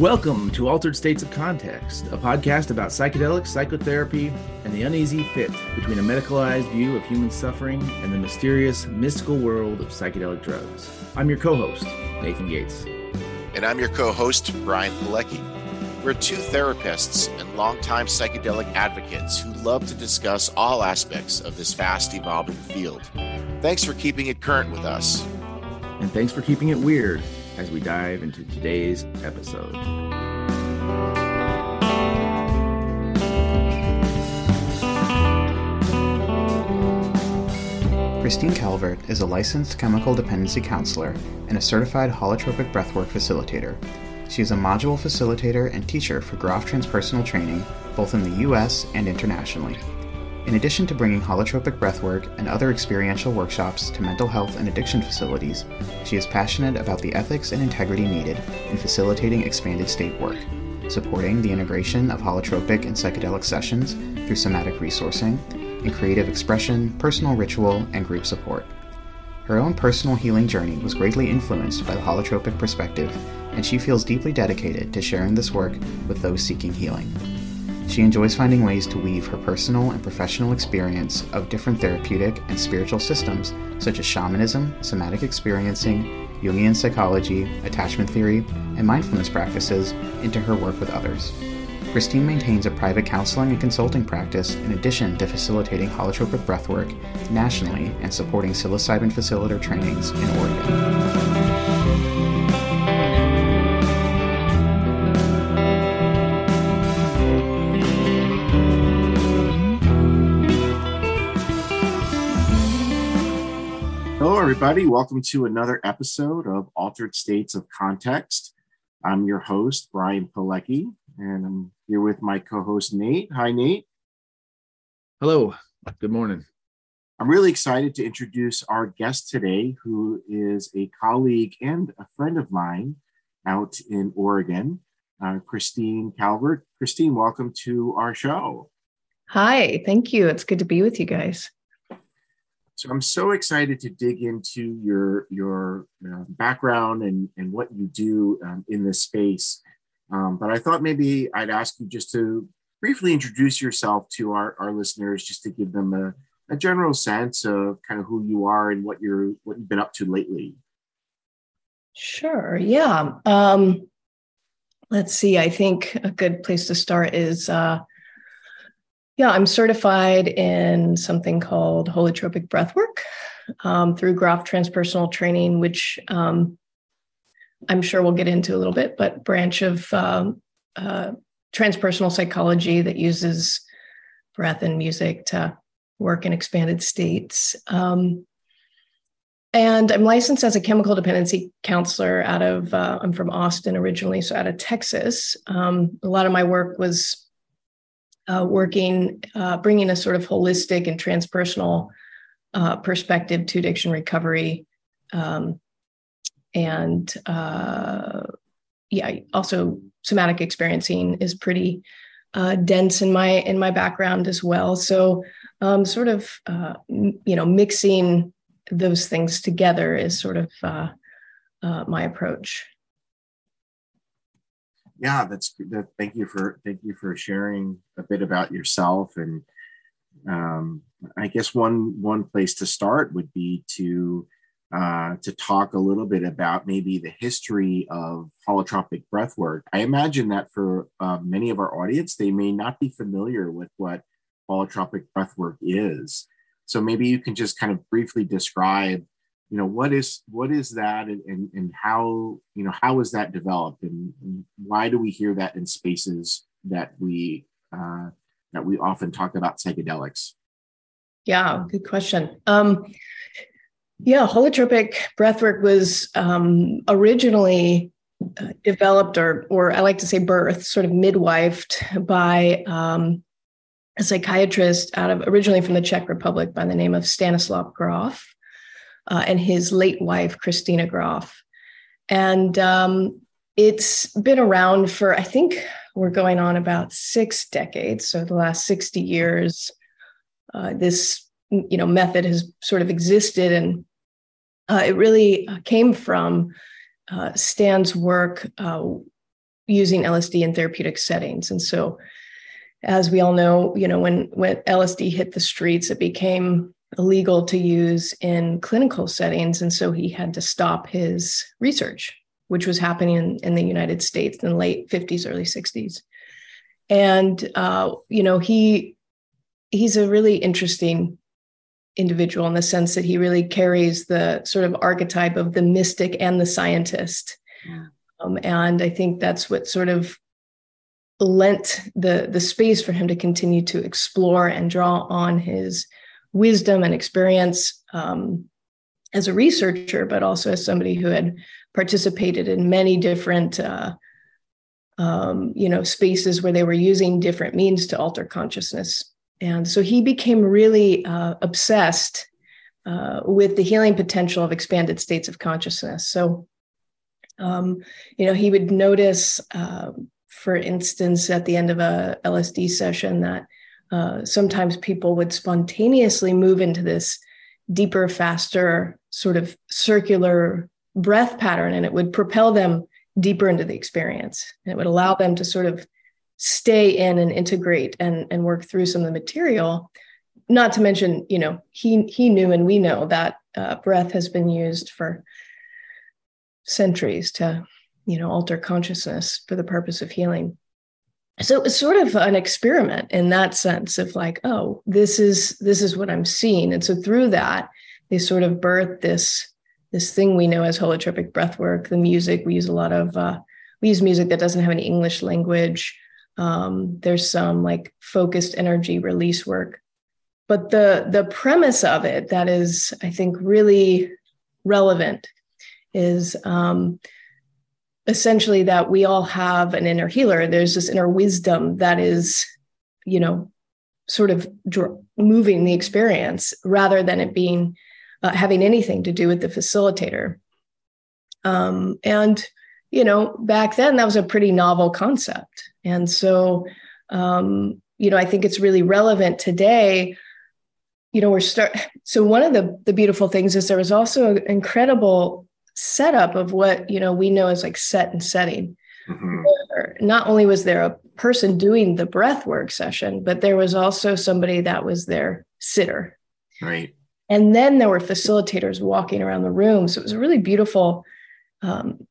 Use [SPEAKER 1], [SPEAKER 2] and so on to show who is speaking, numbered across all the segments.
[SPEAKER 1] Welcome to Altered States of Context, a podcast about psychedelics, psychotherapy, and the uneasy fit between a medicalized view of human suffering and the mysterious, mystical world of psychedelic drugs. I'm your co host, Nathan Gates.
[SPEAKER 2] And I'm your co host, Brian Pilecki. We're two therapists and longtime psychedelic advocates who love to discuss all aspects of this fast evolving field. Thanks for keeping it current with us.
[SPEAKER 1] And thanks for keeping it weird as we dive into today's episode.
[SPEAKER 3] Christine Calvert is a licensed chemical dependency counselor and a certified holotropic breathwork facilitator. She is a module facilitator and teacher for Grof transpersonal training both in the US and internationally. In addition to bringing holotropic breathwork and other experiential workshops to mental health and addiction facilities, she is passionate about the ethics and integrity needed in facilitating expanded state work, supporting the integration of holotropic and psychedelic sessions through somatic resourcing, and creative expression, personal ritual, and group support. Her own personal healing journey was greatly influenced by the holotropic perspective, and she feels deeply dedicated to sharing this work with those seeking healing. She enjoys finding ways to weave her personal and professional experience of different therapeutic and spiritual systems, such as shamanism, somatic experiencing, Jungian psychology, attachment theory, and mindfulness practices, into her work with others. Christine maintains a private counseling and consulting practice in addition to facilitating holotropic breathwork nationally and supporting psilocybin facilitator trainings in Oregon.
[SPEAKER 4] Everybody. Welcome to another episode of Altered States of Context. I'm your host, Brian Pilecki, and I'm here with my co host, Nate. Hi, Nate.
[SPEAKER 1] Hello. Good morning.
[SPEAKER 4] I'm really excited to introduce our guest today, who is a colleague and a friend of mine out in Oregon, uh, Christine Calvert. Christine, welcome to our show.
[SPEAKER 5] Hi, thank you. It's good to be with you guys.
[SPEAKER 4] So I'm so excited to dig into your your uh, background and and what you do um, in this space. Um, but I thought maybe I'd ask you just to briefly introduce yourself to our, our listeners, just to give them a, a general sense of kind of who you are and what you're what you've been up to lately.
[SPEAKER 5] Sure. Yeah. Um, let's see. I think a good place to start is uh, yeah, I'm certified in something called holotropic breathwork um, through Grof transpersonal training, which um, I'm sure we'll get into a little bit, but branch of um, uh, transpersonal psychology that uses breath and music to work in expanded states. Um, and I'm licensed as a chemical dependency counselor out of, uh, I'm from Austin originally, so out of Texas. Um, a lot of my work was uh, working, uh, bringing a sort of holistic and transpersonal uh, perspective to addiction recovery. Um, and uh, yeah, also somatic experiencing is pretty uh, dense in my in my background as well. So, um, sort of uh, m- you know, mixing those things together is sort of my approach
[SPEAKER 4] yeah, that's that. Thank you for thank you for sharing a bit about yourself, and um, I guess one one place to start would be to uh, to talk a little bit about maybe the history of holotropic breathwork. I imagine that for uh, many of our audience, they may not be familiar with what holotropic breathwork is. So maybe you can just kind of briefly describe you know what is what is that and, and, and how you know how is that developed and, and, why do we hear that in spaces that we uh, that we often talk about psychedelics?
[SPEAKER 5] Yeah good question. Um, yeah holotropic breathwork was um, originally uh, developed or or i like to say birthed sort of midwifed by um, a psychiatrist out of originally from the czech republic by the name of stanislav grof uh, and his late wife, Christina Grof. And um, it's been around for, I think we're going on about six decades. So the last 60 years, uh, this you know method has sort of existed and uh, it really came from uh, Stan's work, uh, using LSD in therapeutic settings. And so, as we all know, you know, when when LSD hit the streets, it became illegal to use in clinical settings, and so he had to stop his research, which was happening in, in the United States in the late 50s, early 60s. And uh, you know, he he's a really interesting individual in the sense that he really carries the sort of archetype of the mystic and the scientist. Yeah. Um, and I think that's what sort of lent the the space for him to continue to explore and draw on his wisdom and experience um, as a researcher, but also as somebody who had participated in many different uh, um, you know spaces where they were using different means to alter consciousness and so he became really uh, obsessed uh, with the healing potential of expanded states of consciousness. So, um, you know, he would notice, uh, for instance, at the end of a LSD session, that uh, sometimes people would spontaneously move into this deeper, faster, sort of circular breath pattern, and it would propel them deeper into the experience. And it would allow them to sort of stay in and integrate and, and work through some of the material not to mention you know he he knew and we know that uh, breath has been used for centuries to you know alter consciousness for the purpose of healing so it was sort of an experiment in that sense of like oh this is this is what i'm seeing. And so through that they sort of birthed this this thing we know as holotropic breath work the music. We use a lot of uh, we use music that doesn't have any english language. Um, there's some like focused energy release work. But the the premise of it that is, I think, really relevant is um, essentially that we all have an inner healer. There's this inner wisdom that is, you know, sort of dr- moving the experience rather than it being uh, having anything to do with the facilitator. Um, and you know, back then that was a pretty novel concept. And so, um, you know, I think it's really relevant today. You know, we're start. So one of the the beautiful things is there was also an incredible setup of what you know we know as like set and setting. Mm-hmm. Not only was there a person doing the breath work session, but there was also somebody that was their sitter.
[SPEAKER 4] Right.
[SPEAKER 5] And then there were facilitators walking around the room. So it was a really beautiful um,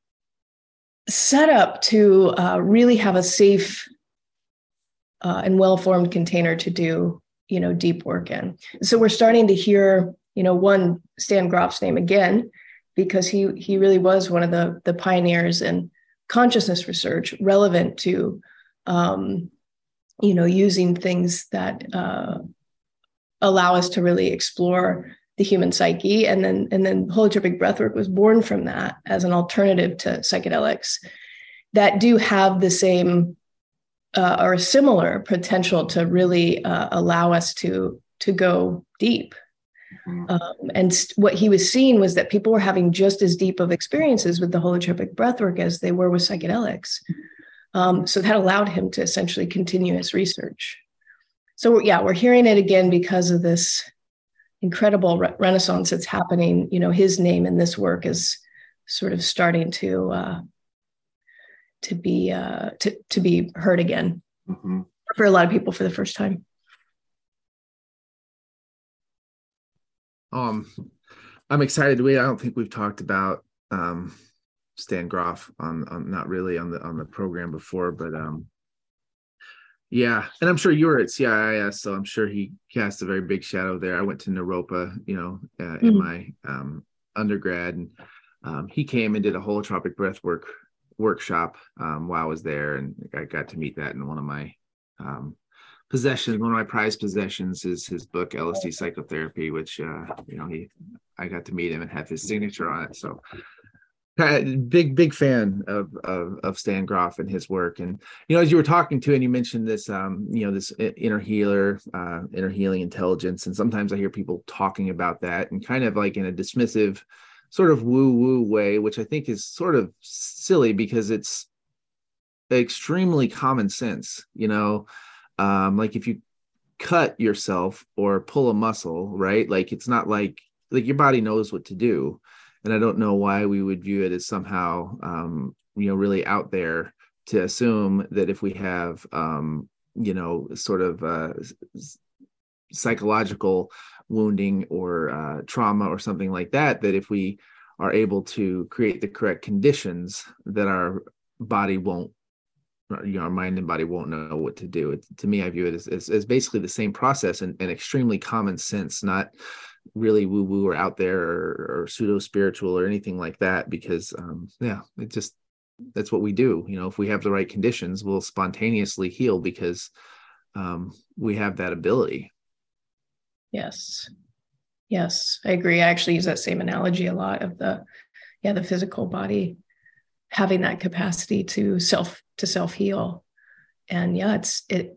[SPEAKER 5] set up to uh, really have a safe uh, and well-formed container to do you know deep work in so we're starting to hear you know one stan grof's name again because he he really was one of the the pioneers in consciousness research relevant to um, you know using things that uh, allow us to really explore the human psyche. And then and then holotropic breathwork was born from that as an alternative to psychedelics that do have the same uh, or similar potential to really uh, allow us to to go deep mm-hmm. um, and st- what he was seeing was that people were having just as deep of experiences with the holotropic breathwork as they were with psychedelics um, so that allowed him to essentially continue his research so yeah we're hearing it again because of this incredible re- renaissance that's happening you know his name in this work is sort of starting to uh, to be uh, to to be heard again mm-hmm. for a lot of people for the first time
[SPEAKER 1] um i'm excited we i don't think we've talked about um stan Grof on, on not really on the on the program before but um yeah, and I'm sure you were at CIIS, so I'm sure he cast a very big shadow there. I went to Naropa, you know, uh, mm-hmm. in my um, undergrad, and um, he came and did a holotropic breath work workshop um, while I was there, and I got to meet that in one of my um, possessions. One of my prized possessions is his book LSD Psychotherapy, which uh, you know he I got to meet him and have his signature on it. So big big fan of, of of Stan Grof and his work and you know as you were talking to and you mentioned this um you know this inner healer uh inner healing intelligence and sometimes I hear people talking about that and kind of like in a dismissive sort of woo woo way which I think is sort of silly because it's extremely common sense you know um like if you cut yourself or pull a muscle right? Like it's not like like your body knows what to do. And I don't know why we would view it as somehow um, you know really out there to assume that if we have um, you know sort of uh, psychological wounding or uh, trauma or something like that that if we are able to create the correct conditions that our body won't you know our mind and body won't know what to do. It, to me i view it as, as, as basically the same process and, and extremely common sense not really woo woo or out there or, or pseudo spiritual or anything like that because um yeah it just that's what we do. You know if we have the right conditions we'll spontaneously heal because um we have that ability.
[SPEAKER 5] Yes. Yes i agree. I actually use that same analogy a lot of the yeah the physical body having that capacity to self to self heal and yeah it's it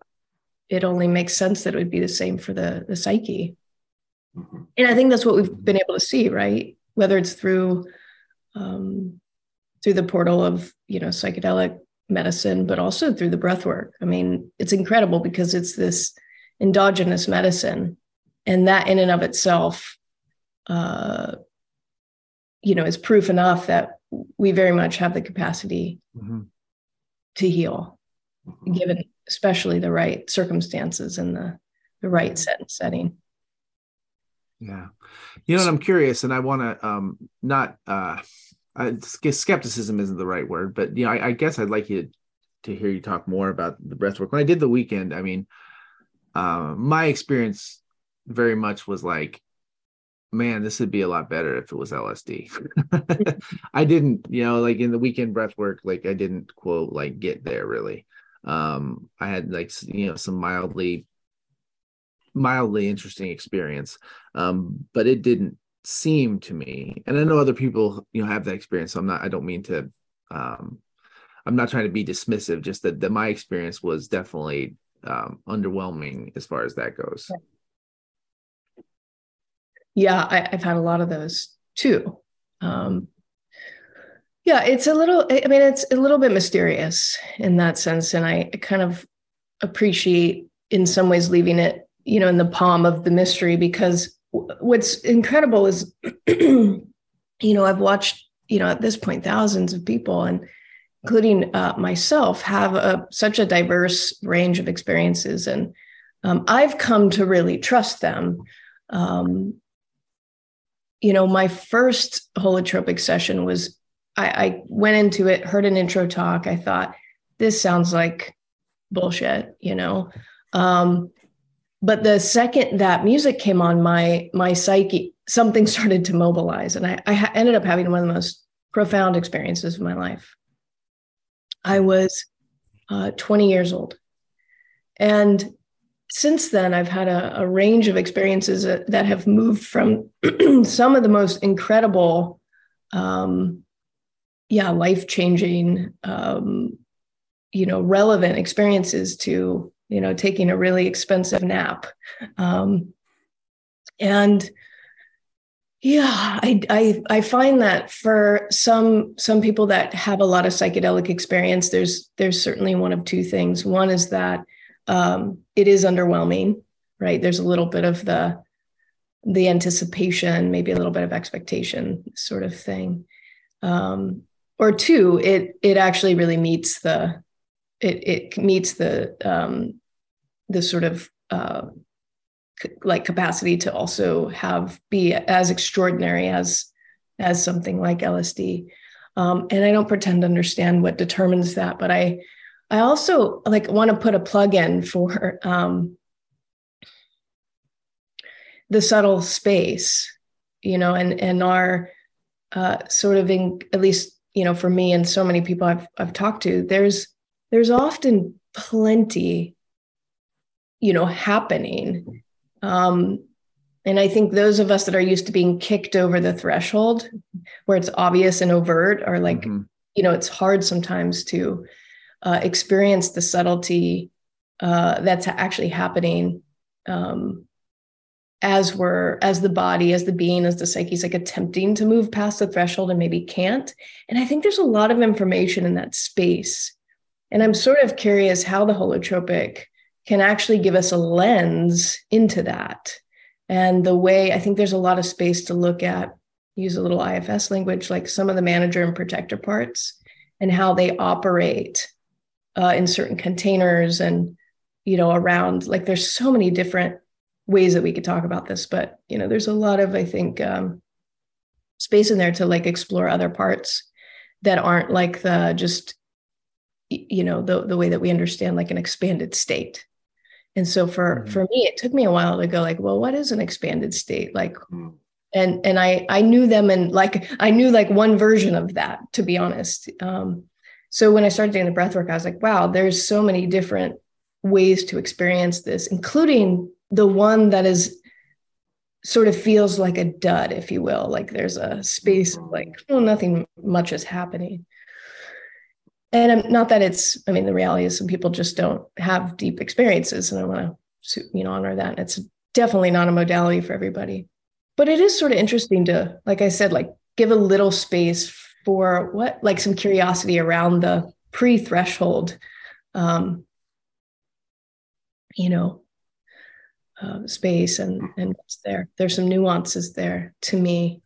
[SPEAKER 5] it only makes sense that it would be the same for the the psyche. Mm-hmm. and i think that's what we've been able to see right? Whether it's through um through the portal of you know psychedelic medicine but also through the breath work. I mean it's incredible because it's this endogenous medicine. And that in and of itself uh you know is proof enough that we very much have the capacity mm-hmm. to heal, mm-hmm. given especially the right circumstances and the, the right set and setting.
[SPEAKER 1] Yeah. You know, I'm curious, and I want to um, not, uh, I skepticism isn't the right word, but you know, I, I guess I'd like you to, to hear you talk more about the breath work. When I did the weekend, I mean, uh, my experience very much was like man, this would be a lot better if it was LSD. I didn't, you know, like in the weekend breath work, like I didn't quote like get there really. Um, I had like you know some mildly mildly interesting experience. Um, but it didn't seem to me, and I know other people, you know, have that experience. So I'm not I don't mean to um I'm not trying to be dismissive, just that, that my experience was definitely um underwhelming as far as that goes. Yeah
[SPEAKER 5] yeah, I, have had a lot of those too. Um, yeah, it's a little, I mean, it's a little bit mysterious in that sense. And I kind of appreciate in some ways leaving it, you know, in the palm of the mystery because what's incredible is, you know, I've watched, you know, at this point, thousands of people and including uh, myself have a, such a diverse range of experiences. And um, I've come to really trust them. Um, you know, my first holotropic session was I, I went into it, heard an intro talk. I thought, this sounds like bullshit, you know. Um, but the second that music came on, my my psyche, something started to mobilize, and I, I ended up having one of the most profound experiences of my life. I was uh, 20 years old, and since then, I've had a, a range of experiences that, that, have moved from some of the most incredible, um, yeah, life changing, um, you know, relevant experiences to, you know, taking a really expensive nap. Um, and yeah, I, I I find that for some some people that have a lot of psychedelic experience, there's there's certainly one of two things. One is that um, it is underwhelming, right? There's a little bit of the the anticipation, maybe a little bit of expectation, sort of thing. Um, or two, it it actually really meets the it it meets the um, the sort of uh, like capacity to also have be as extraordinary as as something like LSD. Um, and I don't pretend to understand what determines that, but I I also like want to put a plug in for um, the subtle space, you know, and and our uh, sort of in at least you know for me and so many people I've I've talked to, there's there's often plenty, you know, happening. Um, and I think those of us that are used to being kicked over the threshold, where it's obvious and overt, are like, mm-hmm. you know, it's hard sometimes to uh, experience the subtlety uh, that's actually happening um, as we're as the body as the being as the psyche is like attempting to move past the threshold and maybe can't. And i think there's a lot of information in that space. And i'm sort of curious how the holotropic can actually give us a lens into that. And the way i think there's a lot of space to look at use a little ifs language like some of the manager and protector parts and how they operate uh, in certain containers and you know around like there's so many different ways that we could talk about this but you know there's a lot of i think um, space in there to like explore other parts that aren't like the just you know the the way that we understand like an expanded state and so for mm-hmm. for me it took me a while to go like well what is an expanded state like mm-hmm. and and i i knew them and like i knew like one version of that to be honest um so when i started doing the breath work i was like wow there's so many different ways to experience this including the one that is sort of feels like a dud if you will like there's a space of like oh nothing much is happening. And I'm, not that it's i mean the reality is some people just don't have deep experiences and i want to you know honor that. It's definitely not a modality for everybody. But it is sort of interesting to like i said like give a little space for what like some curiosity around the pre-threshold um you know uh, space and and what's there there's some nuances there to me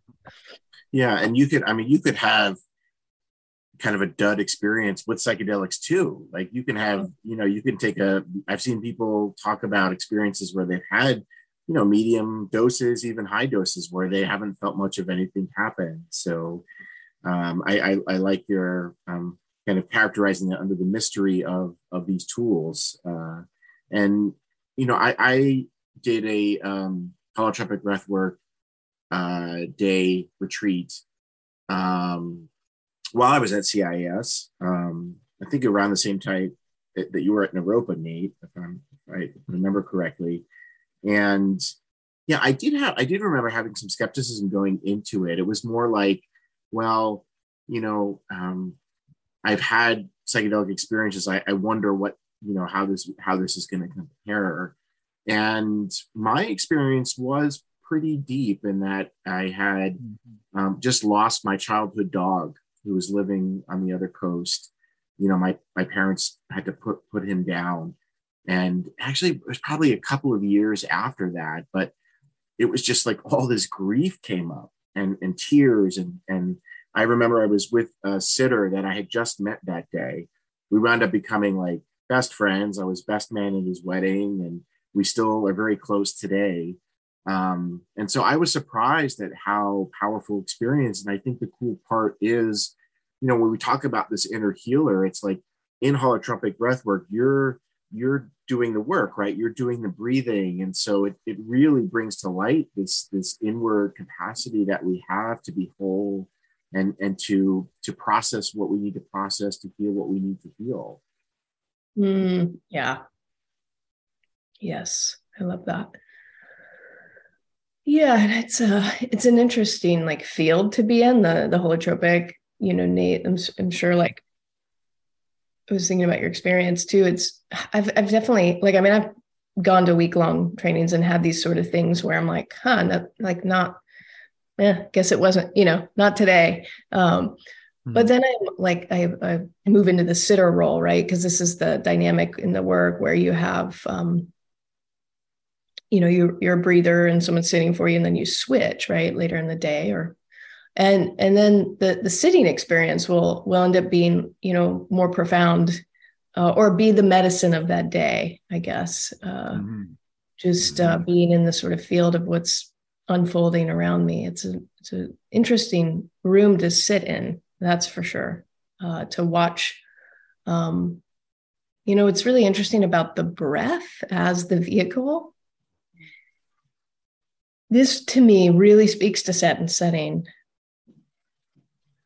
[SPEAKER 4] yeah and you could i mean you could have kind of a dud experience with psychedelics too. Like you can have, you know, you can take a, I've seen people talk about experiences where they've had, you know, medium doses, even high doses where they haven't felt much of anything happen. So um, I, I, I, like your um, kind of characterizing it under the mystery of, of these tools. Uh, and, you know, I, I did a um, holotropic breathwork uh, day retreat um, while I was at CIIS, um, I think around the same time that you were at Naropa, Nate, if, if I remember correctly. And yeah, I did have, I did remember having some skepticism going into it. It was more like, well, you know, um, I've had psychedelic experiences. I, I wonder what, you know, how this, how this is going to compare. And my experience was pretty deep in that I had mm-hmm. um, just lost my childhood dog who was living on the other coast. You know, my my parents had to put put him down, and actually it was probably a couple of years after that, but it was just like all this grief came up and and tears and and I remember I was with a sitter that I had just met that day. We wound up becoming like best friends. I was best man at his wedding, and we still are very close today. Um, and so I was surprised at how powerful experience. And I think the cool part is, you know, when we talk about this inner healer, it's like in holotropic breath work, you're you're doing the work, right? You're doing the breathing. And so it, it really brings to light this this inward capacity that we have to be whole and and to to process what we need to process, to feel what we need to feel.
[SPEAKER 5] Mm, yeah. Yes, I love that. Yeah, it's a it's an interesting like field to be in the the holotropic. You know, Nate, I'm I'm sure like I was thinking about your experience too. It's I've I've definitely like I mean I've gone to week long trainings and had these sort of things where I'm like, huh, not, like not. Yeah, guess it wasn't. You know, not today. Um, mm-hmm. But then I'm like I, I move into the sitter role, right? Because this is the dynamic in the work where you have um, you know you you're a breather and someone's sitting for you and then you switch right later in the day or and and then the the sitting experience will will end up being you know more profound uh, or be the medicine of that day i guess uh, mm-hmm. just uh, mm-hmm. being in the sort of field of what's unfolding around me it's a it's an interesting room to sit in that's for sure uh, to watch um, you know it's really interesting about the breath as the vehicle this to me really speaks to set and setting.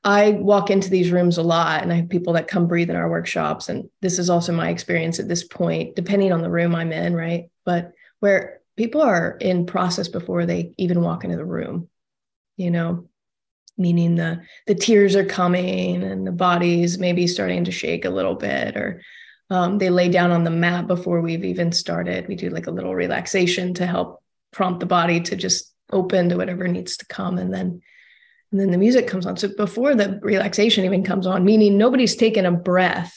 [SPEAKER 5] I walk into these rooms a lot and I have people that come breathe in our workshops. And this is also my experience at this point, depending on the room I'm in, right? But where people are in process before they even walk into the room, you know, meaning the the tears are coming and the body's maybe starting to shake a little bit or um, they lay down on the mat before we've even started. We do like a little relaxation to help prompt the body to just open to whatever needs to come and then and then the music comes on. So before the relaxation even comes on meaning nobody's taken a breath.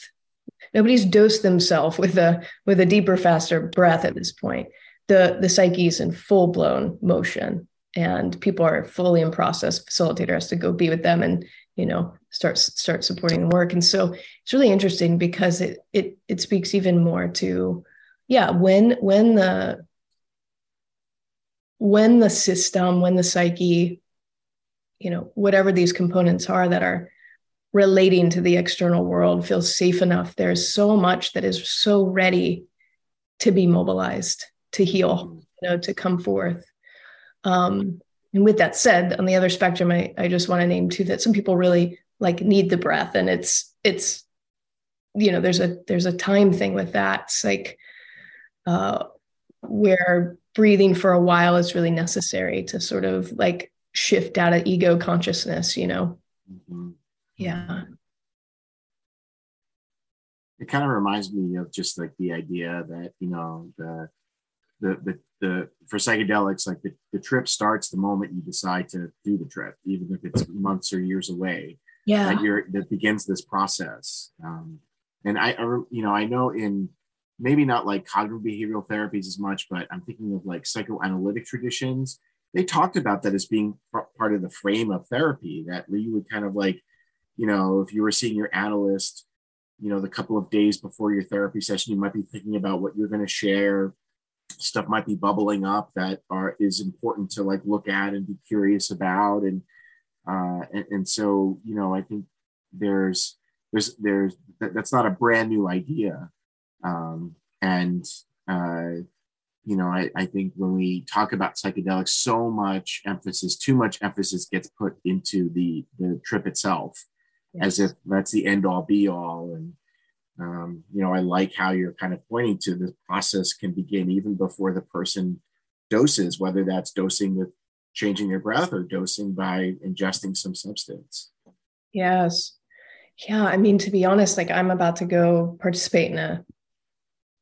[SPEAKER 5] Nobody's dosed themselves with a with a deeper faster breath at this point. The the psyche is in full blown motion and people are fully in process. Facilitator has to go be with them and you know start start supporting the work. And so it's really interesting because it it it speaks even more to yeah when when the when the system when the psyche you know whatever these components are that are relating to the external world feels safe enough there's so much that is so ready to be mobilized to heal you know to come forth um, and with that said, on the other spectrum, I, I just want to name too that some people really like need the breath and it's it's you know there's a there's a time thing with that. It's like uh where breathing for a while is really necessary to sort of like shift out of ego consciousness, you know. Mm-hmm. Yeah.
[SPEAKER 4] It kind of reminds me of just like the idea that, you know, the the the the for psychedelics, like the, the trip starts the moment you decide to do the trip, even if it's months or years away.
[SPEAKER 5] Yeah,
[SPEAKER 4] that you're that begins this process. Um, and I, I, you know, I know in maybe not like cognitive behavioral therapies as much, but I'm thinking of like psychoanalytic traditions. They talked about that as being part of the frame of therapy. That you would kind of like, you know, if you were seeing your analyst, you know, the couple of days before your therapy session, you might be thinking about what you're going to share stuff might be bubbling up that are is important to like look at and be curious about and uh and, and so you know i think there's there's there's that, that's not a brand new idea um and uh you know I, I think when we talk about psychedelics so much emphasis too much emphasis gets put into the the trip itself yes. as if that's the end all be all and um, you know, I like how you're kind of pointing to the process can begin even before the person doses, whether that's dosing with changing their breath or dosing by ingesting some substance.
[SPEAKER 5] Yes. Yeah. I mean, to be honest, like I'm about to go participate in a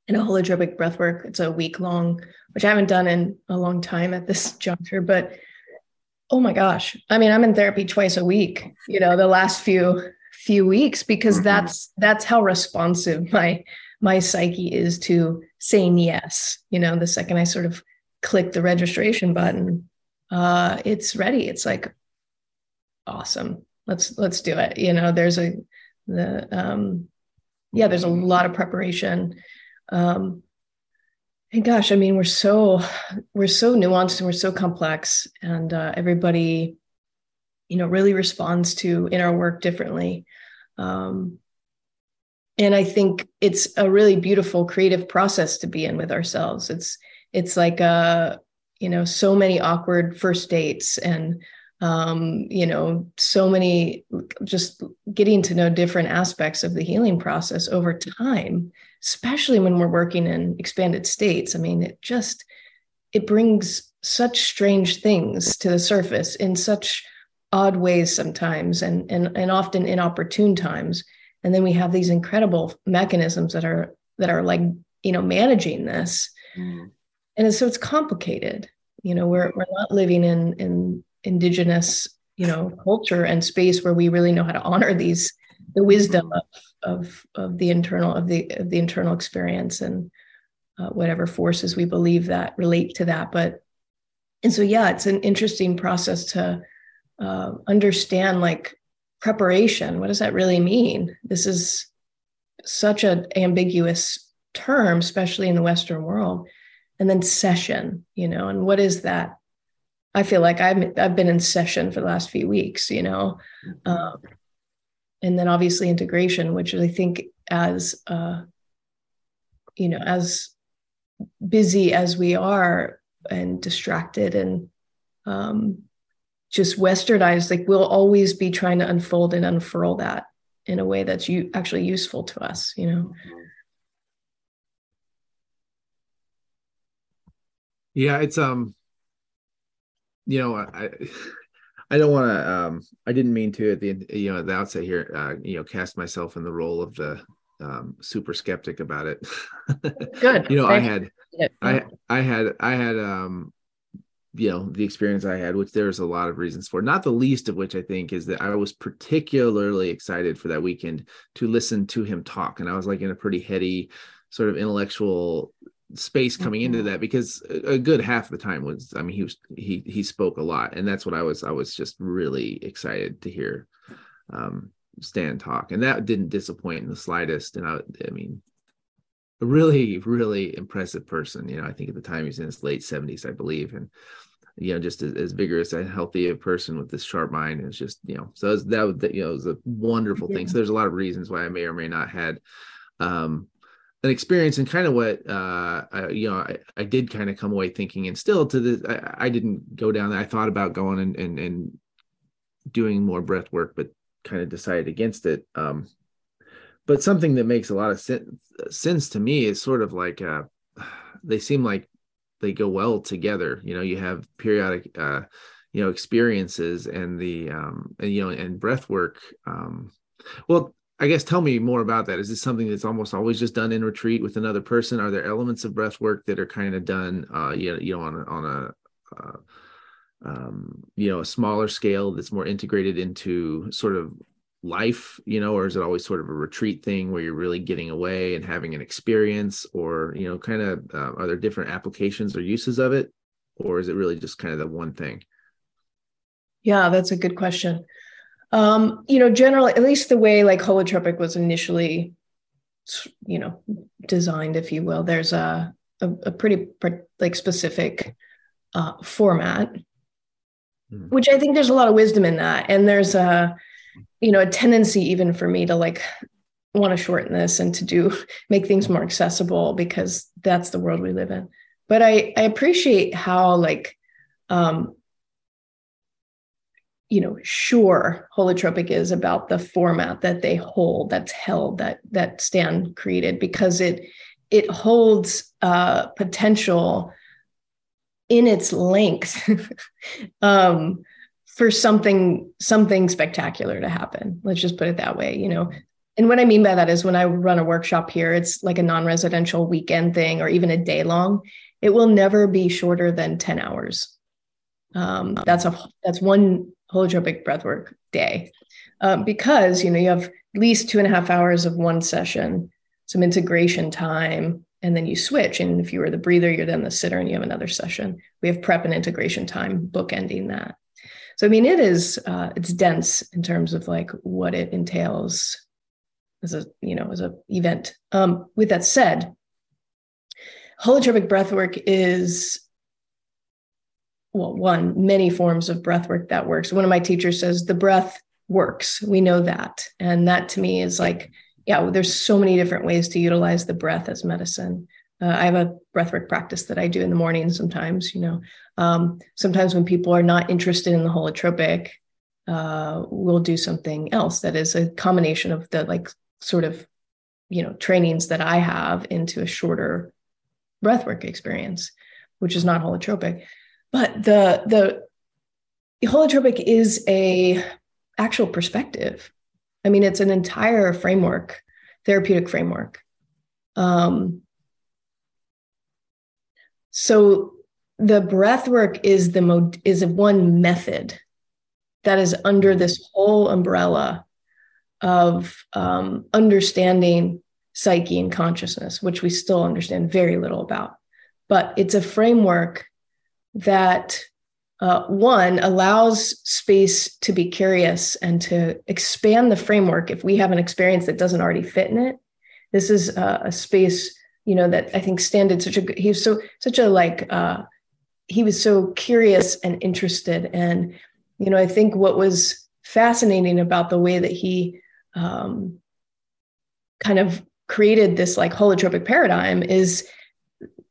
[SPEAKER 5] in a holotropic breath work. It's a week long, which I haven't done in a long time at this juncture, but oh my gosh. I mean, I'm in therapy twice a week, you know, the last few few weeks because mm-hmm. that's that's how responsive my my psyche is to saying yes you know the second i sort of click the registration button uh it's ready it's like awesome let's let's do it you know there's a the um yeah there's a lot of preparation um and gosh i mean we're so we're so nuanced and we're so complex and uh, everybody you know really responds to in our work differently. Um, and i think it's a really beautiful creative process to be in with ourselves. It's it's like uh you know so many awkward first dates and um, you know so many just getting to know different aspects of the healing process over time especially when we're working in expanded states i mean it just it brings such strange things to the surface in such odd ways sometimes and, and, and often inopportune times. And then we have these incredible mechanisms that are that are like, you know, managing this. Mm. And so it's complicated. You know, we're we're not living in in indigenous, you know, culture and space where we really know how to honor these the wisdom of of, of the internal of the of the internal experience and uh, whatever forces we believe that relate to that. But and so yeah, it's an interesting process to uh, understand like preparation. What does that really mean? This is such an ambiguous term, especially in the Western world. And then session, you know, and what is that? I feel like I've I've been in session for the last few weeks, you know, um, and then obviously integration, which I think as uh, you know as busy as we are and distracted and um, just westernized like we'll always be trying to unfold and unfurl that in a way that's you actually useful to us you know?
[SPEAKER 1] Yeah it's um you know i i don't want to um i didn't mean to at the you know at the outset here uh you know cast myself in the role of the um super skeptic about it.
[SPEAKER 5] Good.
[SPEAKER 1] You know i had i i had i had um you know the experience i had which there's a lot of reasons for not the least of which i think is that i was particularly excited for that weekend to listen to him talk. And i was like in a pretty heady sort of intellectual space coming into mm-hmm. that because a good half of the time was i mean he was he he spoke a lot and that's what i was i was just really excited to hear um, Stan talk, and that didn't disappoint in the slightest. And I, I mean, a really, really impressive person. You know, I think at the time he's in his late seventies, I believe, and you know, just as, as, vigorous and healthy a person with this sharp mind. It's just, you know, so was, that was, you know, it was a wonderful yeah. thing. So there's a lot of reasons why I may or may not had um, an experience and kind of what, uh, I, you know, I, I did kind of come away thinking and still to the, I, I didn't go down there. I thought about going and, and, and doing more breath work, but kind of decided against it. Um, but something that makes a lot of sense, sense to me is sort of like, uh, they seem like they go well together you know you have periodic uh you know experiences and the um and, you know and breath work um well i guess tell me more about that. Is this something that's almost always just done in retreat with another person? Are there elements of breath work that are kind of done uh you know, you know on a, on a uh, um you know a smaller scale that's more integrated into sort of life you know or is it always sort of a retreat thing where you're really getting away and having an experience? Or you know kind of uh, are there different applications or uses of it? Or is it really just kind of the one thing?
[SPEAKER 5] Yeah that's a good question um you know generally at least the way like holotropic was initially you know designed if you will there's a a, a pretty like specific uh format mm-hmm. which i think there's a lot of wisdom in that and there's a you know a tendency even for me to like want to shorten this and to do make things more accessible because that's the world we live in but i i appreciate how like um you know sure holotropic is about the format that they hold that's held that that stan created because it it holds uh potential in its length um for something something spectacular to happen. Let's just put it that way you know? And what i mean by that is when i run a workshop here it's like a non-residential weekend thing or even a day long it will never be shorter than 10 hours. Um, that's a that's one holotropic breathwork day. Um, because you know you have at least two and a half hours of one session some integration time and then you switch. And if you were the breather you're then the sitter and you have another session. We have prep and integration time bookending that. So I mean, it is uh, it's dense in terms of like what it entails as a you know as a event. Um, with that said, holotropic breathwork is well, one many forms of breathwork that works. One of my teachers says the breath works. We know that, and that to me is like yeah, well, there's so many different ways to utilize the breath as medicine. Uh, I have a breathwork practice that I do in the morning sometimes, you know. Um, sometimes when people are not interested in the holotropic, uh, we'll do something else that is a combination of the like sort of, you know, trainings that I have into a shorter breathwork experience, which is not holotropic. But the the holotropic is a actual perspective. I mean, it's an entire framework, therapeutic framework. Um, so the breath work is the mod- is one method that is under this whole umbrella of um, understanding psyche and consciousness, which we still understand very little about. But it's a framework that uh, one allows space to be curious and to expand the framework if we have an experience that doesn't already fit in it. This is a space you know that i think stan did such a he was so such a like uh he was so curious and interested and you know i think what was fascinating about the way that he um kind of created this like holotropic paradigm is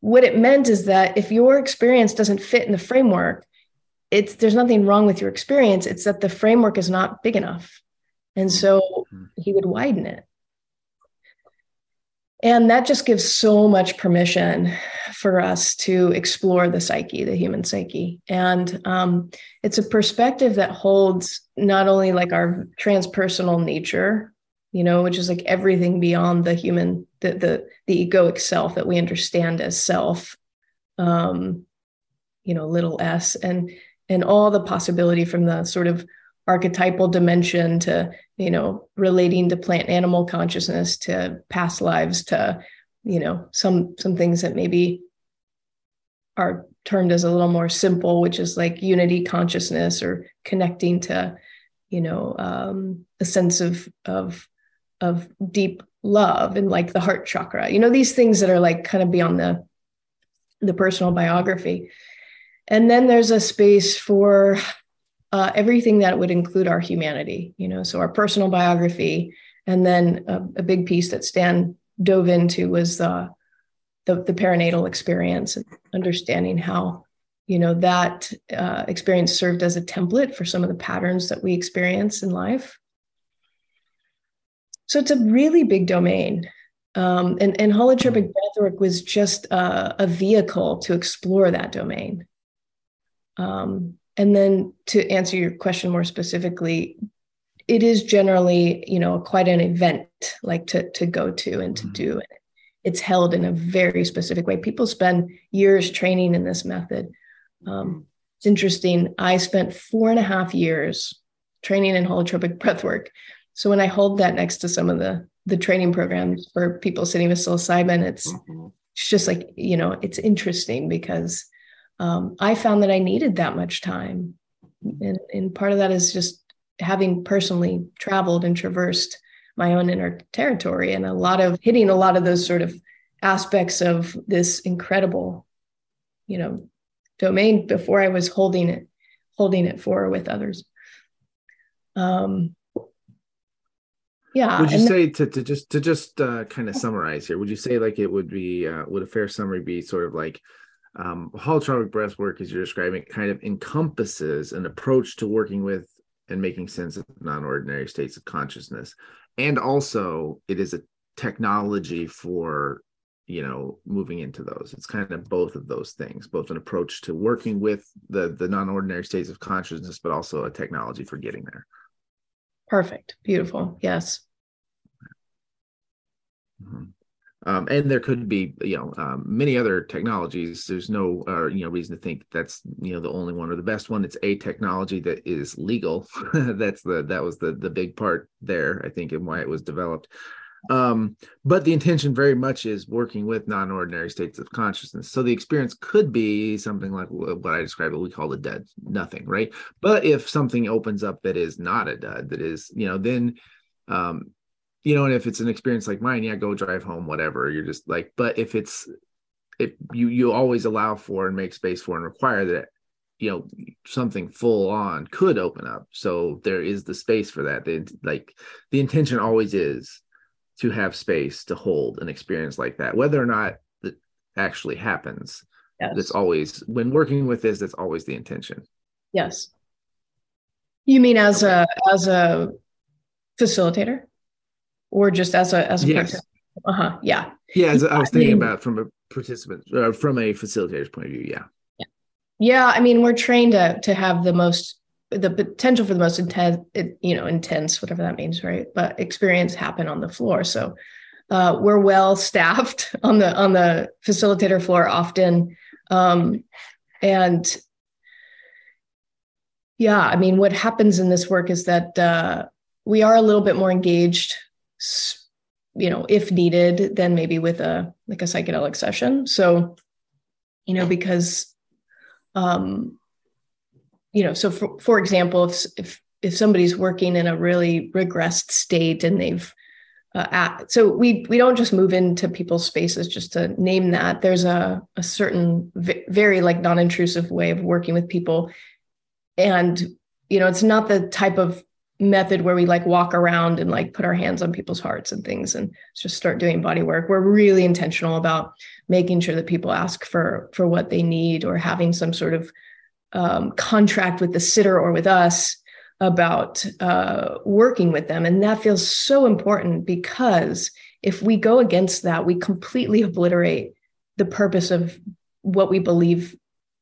[SPEAKER 5] what it meant is that if your experience doesn't fit in the framework it's there's nothing wrong with your experience it's that the framework is not big enough and so mm-hmm. he would widen it and that just gives so much permission for us to explore the psyche, the human psyche. And um, it's a perspective that holds not only like our transpersonal nature, you know, which is like everything beyond the human, the the, the egoic self that we understand as self, um, you know, little s, and and all the possibility from the sort of archetypal dimension to you know relating to plant animal consciousness to past lives to you know some some things that maybe are termed as a little more simple which is like unity consciousness or connecting to you know um, a sense of of of deep love and like the heart chakra you know these things that are like kind of beyond the the personal biography. And then there's a space for uh, everything that would include our humanity you know so our personal biography. And then a, a big piece that stan dove into was the, the, the perinatal experience and understanding how you know that uh, experience served as a template for some of the patterns that we experience in life so it's a really big domain. Um, and, and holotropic breathwork was just a, a vehicle to explore that domain. Um, and then to answer your question more specifically it is generally you know quite an event like to to go to and to mm-hmm. do. It's held in a very specific way. People spend years training in this method. Um, it's interesting. I spent four and a half years training in holotropic breath work so when i hold that next to some of the the training programs for people sitting with psilocybin it's mm-hmm. it's just like you know it's interesting because um, i found that i needed that much time and, and part of that is just having personally traveled and traversed my own inner territory and a lot of hitting a lot of those sort of aspects of this incredible you know domain before i was holding it holding it for with others um yeah
[SPEAKER 1] would you say to, to just to just uh, kind of summarize here would you say like it would be uh, would a fair summary be sort of like um holotropic breath work as you're describing kind of encompasses an approach to working with and making sense of non-ordinary states of consciousness? And also it is a technology for you know moving into those. It's kind of both of those things both an approach to working with the the non-ordinary states of consciousness but also a technology for getting there
[SPEAKER 5] perfect beautiful yes
[SPEAKER 1] mm-hmm. Um, and there could be, you know, um, many other technologies. There's no, uh, you know, reason to think that's, you know, the only one or the best one. It's a technology that is legal. that's the that was the the big part there, I think, and why it was developed. Um, but the intention very much is working with non-ordinary states of consciousness. So the experience could be something like what I described, what we call the dud, nothing, right? But if something opens up that is not a dud, that is, you know, then um, you know, and if it's an experience like mine, yeah, go drive home, whatever. You're just like, but if it's if you you always allow for and make space for and require that you know something full on could open up so there is the space for that like the intention always is to have space to hold an experience like that whether or not that actually happens yes. that's always when working with this that's always the intention
[SPEAKER 5] yes you mean as a as a facilitator or just as a as a yes. Uh-huh. Yeah.
[SPEAKER 1] Yeah, as I was thinking I mean, about from a participant uh, from a facilitator's point of view, yeah.
[SPEAKER 5] yeah. Yeah, I mean, we're trained to to have the most the potential for the most intense, you know, intense, whatever that means, right? But experience happen on the floor. So uh, we're well staffed on the on the facilitator floor often, um, and yeah, I mean, what happens in this work is that uh, we are a little bit more engaged you know if needed then maybe with a like a psychedelic session so you know because um you know so for, for example if if if somebody's working in a really regressed state and they've uh, at, so we we don't just move into people's spaces just to name that. There's a a certain v- very like non-intrusive way of working with people. And you know it's not the type of method where we like walk around and like put our hands on people's hearts and things and just start doing body work. We're really intentional about making sure that people ask for for what they need or having some sort of um, contract with the sitter or with us about uh, working with them. And that feels so important because if we go against that we completely obliterate the purpose of what we believe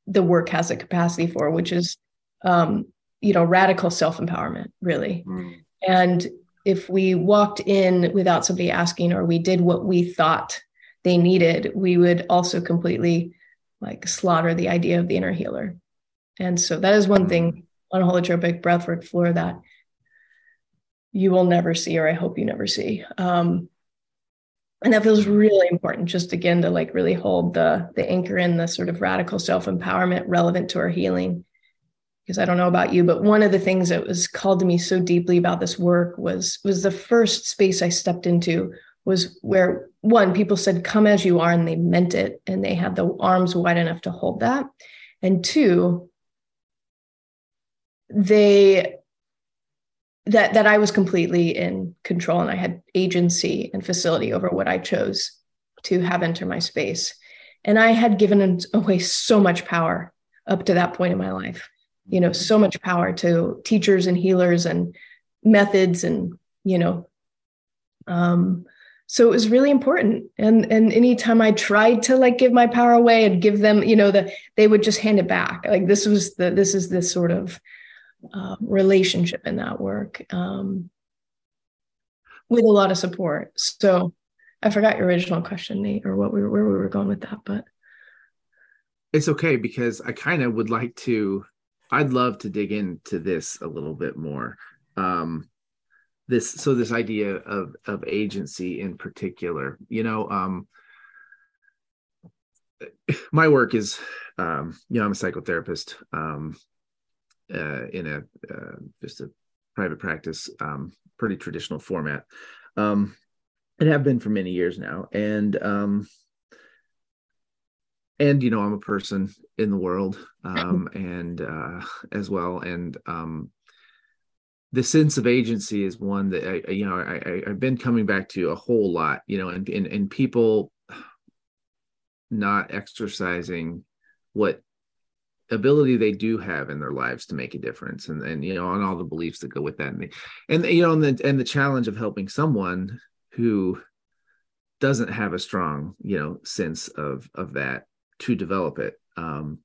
[SPEAKER 5] the work has a capacity for which is um, you know radical self-empowerment really. Mm. and if we walked in without somebody asking or we did what we thought they needed we would also completely like slaughter the idea of the inner healer and so that is one thing on a holotropic breathwork floor that you will never see or i hope you never see. Um, and that feels really important just again to like really hold the the anchor in the sort of radical self-empowerment relevant to our healing. Because I don't know about you, but one of the things that was called to me so deeply about this work was was the first space I stepped into was where one people said come as you are and they meant it and they had the arms wide enough to hold that. And two they that that I was completely in control and I had agency and facility over what I chose to have enter my space. And I had given away so much power up to that point in my life you know so much power to teachers and healers and methods and you know um so it was really important. And and anytime i tried to like give my power away and give them you know the they would just hand it back. Like this was the this is this sort of uh, relationship in that work um with a lot of support so i forgot your original question nate or what we were where we were going with that but
[SPEAKER 1] it's okay because i kind of would like to I'd love to dig into this a little bit more. Um, this so this idea of of agency in particular, you know, um, my work is, um, you know, I'm a psychotherapist um, uh, in a uh, just a private practice, um, pretty traditional format, um, and have been for many years now, and um, and you know i'm a person in the world um, and uh, as well. And um, the sense of agency is one that i you know I, I have been coming back to a whole lot you know and, and and people not exercising what ability they do have in their lives to make a difference and and you know and all the beliefs that go with that and, and you know and the and the challenge of helping someone who doesn't have a strong you know sense of of that to develop it. Um,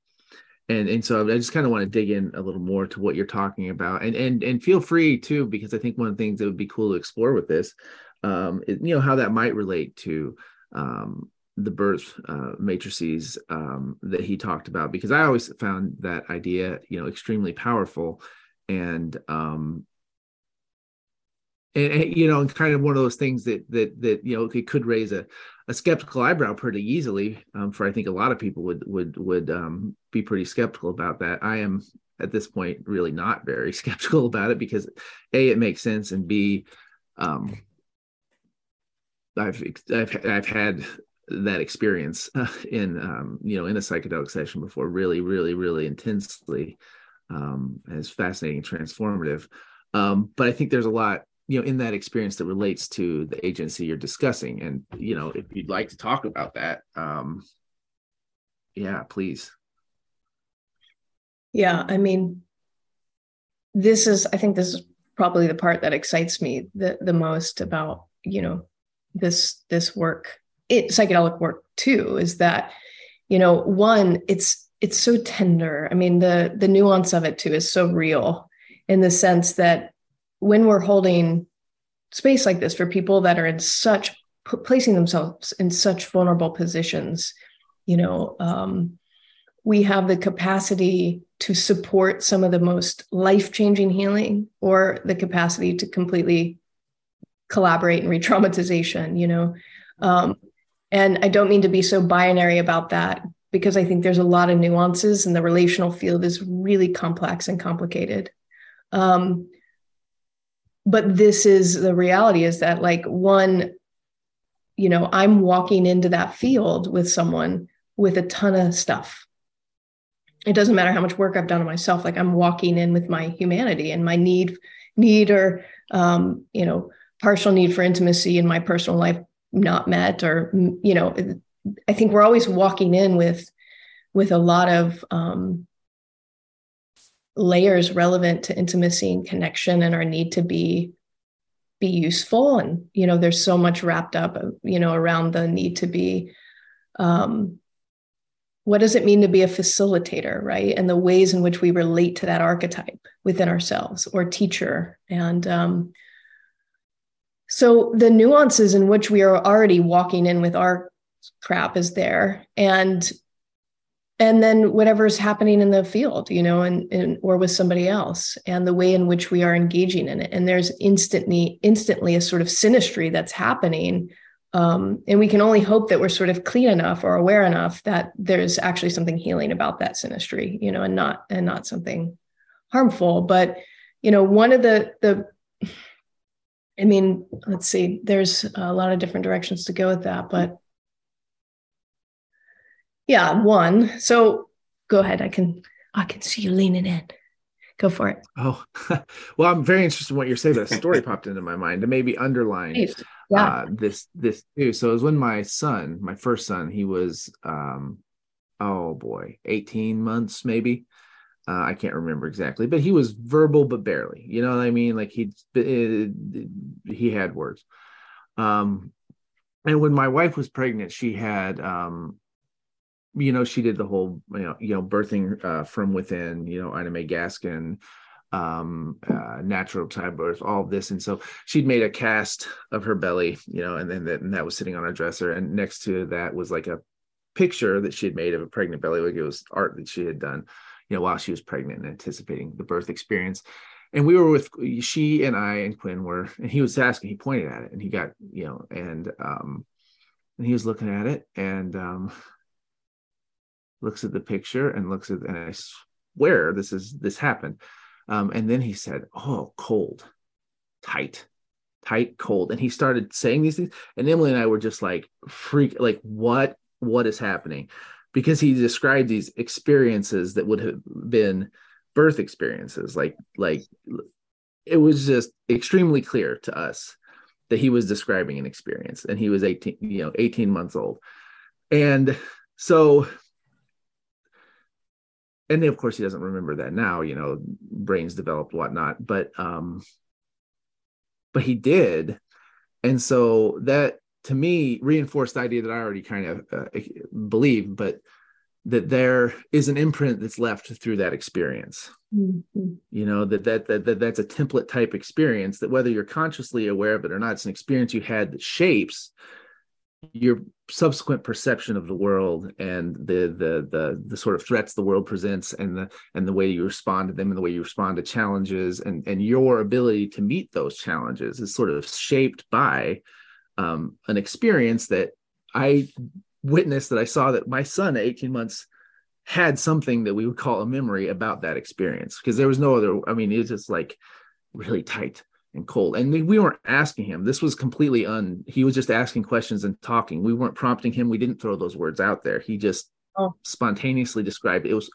[SPEAKER 1] and and so I just kind of want to dig in a little more to what you're talking about, and and and feel free too, because I think one of the things that would be cool to explore with this, um, is, you know, how that might relate to um, the birth uh, matrices um, that he talked about, because I always found that idea, you know, extremely powerful, and um, and, and, you know, kind of one of those things that that that you know it could raise a a skeptical eyebrow pretty easily. Um, for I think a lot of people would would would um, be pretty skeptical about that. I am at this point really not very skeptical about it because a it makes sense and b um, I've I've I've had that experience in um, you know in a psychedelic session before really really really intensely um, as fascinating transformative. Um, but i think there's a lot you know in that experience that relates to the agency you're discussing. And you know if you'd like to talk about that um yeah please.
[SPEAKER 5] Yeah i mean this is i think this is probably the part that excites me the the most about you know this this work it psychedelic work too is that you know one it's it's so tender. I mean the the nuance of it too is so real in the sense that when we're holding space like this for people that are in such placing themselves in such vulnerable positions you know um, we have the capacity to support some of the most life-changing healing or the capacity to completely collaborate in re-traumatization you know? Um, and i don't mean to be so binary about that because i think there's a lot of nuances and the relational field is really complex and complicated. Um, but this is the reality is that like one you know i'm walking into that field with someone with a ton of stuff. It doesn't matter how much work i've done on myself like i'm walking in with my humanity and my need need or um, you know partial need for intimacy in my personal life not met or you know i think we're always walking in with with a lot of um, layers relevant to intimacy and connection and our need to be be useful. And you know there's so much wrapped up you know around the need to be um what does it mean to be a facilitator right? And the ways in which we relate to that archetype within ourselves or teacher. And um so the nuances in which we are already walking in with our crap is there. And and then whatever's happening in the field you know and, and or with somebody else and the way in which we are engaging in it. And there's instantly instantly a sort of synastry that's happening. Um, and we can only hope that we're sort of clean enough or aware enough that there's actually something healing about that synastry you know and not and not something harmful. But you know one of the the i mean let's see there's a lot of different directions to go with that but yeah one so go ahead i can i can see you leaning in. Go for it.
[SPEAKER 1] Oh well i'm very interested in what you're saying. That story popped into my mind and maybe underline yeah. uh, this this too. So it was when my son my first son he was um oh boy 18 months maybe uh, I can't remember exactly, but he was verbal, but barely. You know what I mean? Like he he had words. Um, and when my wife was pregnant, she had, um, you know, she did the whole, you know, you know, birthing uh, from within. You know, Ina May Gaskin, um, uh, natural childbirth, all of this, and so she'd made a cast of her belly, you know, and then that, and that was sitting on her dresser, and next to that was like a picture that she had made of a pregnant belly, like it was art that she had done you know, while she was pregnant and anticipating the birth experience. And we were with she and I and Quinn were, and he was asking, he pointed at it and he got, you know, and um and he was looking at it and um looks at the picture and looks at and I swear this is this happened. Um, and then he said, Oh, cold, tight, tight, cold. And he started saying these things. And Emily and I were just like freak, like, what, what is happening? Because he described these experiences that would have been birth experiences like like it was just extremely clear to us that he was describing an experience and he was 18 you know 18 months old. And so and of course he doesn't remember that now you know brains developed whatnot but um but he did. And so that to me reinforced the idea that I already kind of uh, believe, but that there is an imprint that's left through that experience. Mm-hmm. You know that, that that that that's a template type experience that whether you're consciously aware of it or not, it's an experience you had that shapes your subsequent perception of the world and the the the the sort of threats the world presents and the and the way you respond to them and the way you respond to challenges and and your ability to meet those challenges is sort of shaped by um, an experience that I witnessed that I saw that my son at 18 months had something that we would call a memory about that experience because there was no other. I mean, it was just like really tight and cold. And we weren't asking him. This was completely un. He was just asking questions and talking. We weren't prompting him. We didn't throw those words out there. He just oh. spontaneously described it. it was.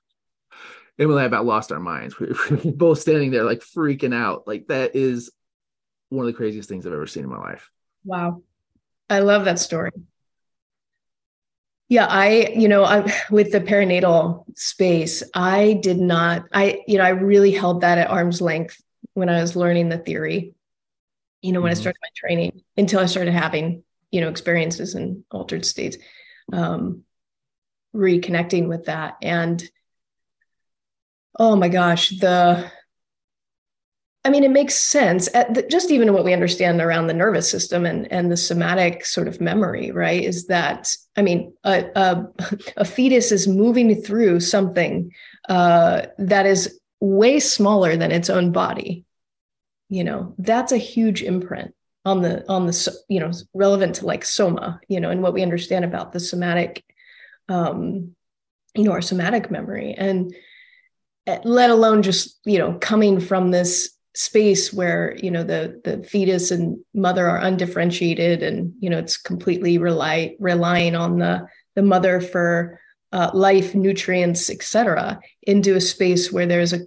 [SPEAKER 1] Emily about lost our minds. We were both standing there like freaking out. Like that is one of the craziest things I've ever seen in my life.
[SPEAKER 5] Wow. I love that story. Yeah, I, you know, I, with the perinatal space, I did not, I, you know, I really held that at arm's length when I was learning the theory, you know, when mm-hmm. I started my training until I started having, you know, experiences in altered states, um, reconnecting with that. And oh my gosh, the, I mean, it makes sense. The, just even what we understand around the nervous system and, and the somatic sort of memory, right? Is that, I mean, a, a, a fetus is moving through something uh, that is way smaller than its own body. You know, that's a huge imprint on the, on the, you know, relevant to like soma, you know, and what we understand about the somatic, um, you know, our somatic memory. And, eh, let alone just you know coming from this space where you know the the fetus and mother are undifferentiated and you know it's completely rely relying on the the mother for uh, life nutrients etc into a space where there's a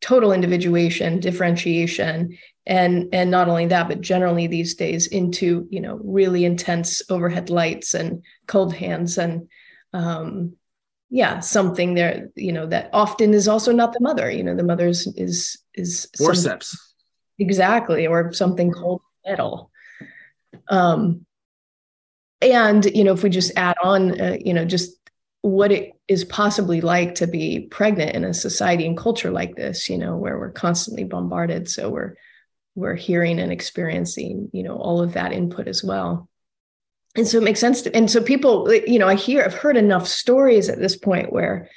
[SPEAKER 5] total individuation differentiation and and not only that but generally these days into you know really intense overhead lights and cold hands and um yeah something there you know that often is also not the mother you know the mother's is is
[SPEAKER 1] forceps.
[SPEAKER 5] Exactly or something cold metal. Um and you know if we just add on uh, you know just what it is possibly like to be pregnant in a society and culture like this you know where we're constantly bombarded so we're we're hearing and experiencing you know all of that input as well and so it makes sense to and so people you know i hear i've heard enough stories at this point where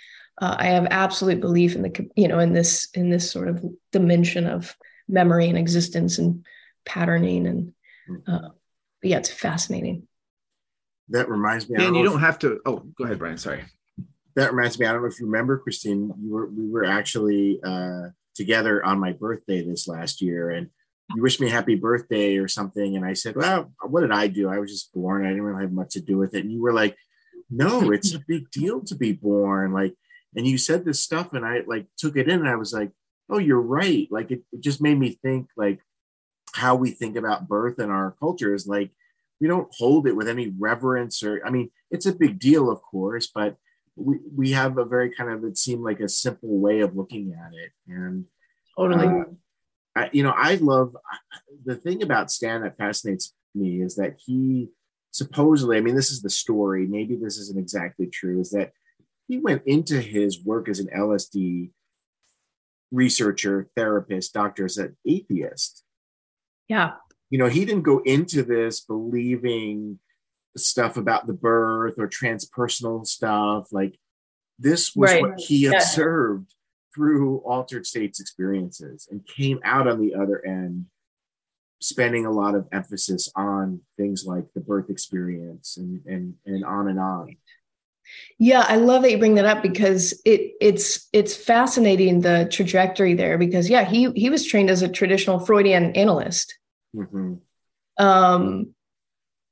[SPEAKER 5] uh, i have absolute belief in the you know in this in this sort of dimension of memory and existence and patterning and uh, yeah it's fascinating.
[SPEAKER 4] That reminds me
[SPEAKER 1] and you don't have to oh go ahead brian sorry.
[SPEAKER 4] That reminds me i don't know if you remember christine you were we were actually uh together on my birthday this last year, and you wish me happy birthday or something, and I said, well, what did I do? I was just born. I didn't really have much to do with it, and you were like, no, it's a big deal to be born, like. And you said this stuff, and I like took it in, and I was like, oh, you're right. Like it, it just made me think like how we think about birth in our culture is like we don't hold it with any reverence or i mean it's a big deal of course but we, we have a very kind of it seemed like a simple way of looking at it and
[SPEAKER 5] totally uh,
[SPEAKER 4] I, you know i love the thing about stan that fascinates me is that he supposedly i mean this is the story maybe this isn't exactly true is that he went into his work as an lsd researcher therapist doctor as an atheist
[SPEAKER 5] yeah
[SPEAKER 4] you know, he didn't go into this believing stuff about the birth or transpersonal stuff. Like this was right. what he yeah. observed through altered states experiences and came out on the other end spending a lot of emphasis on things like the birth experience and and and on and on
[SPEAKER 5] yeah i love that you bring that up because it it's it's fascinating the trajectory there because yeah he he was trained as a traditional freudian analyst Mm-hmm. Um,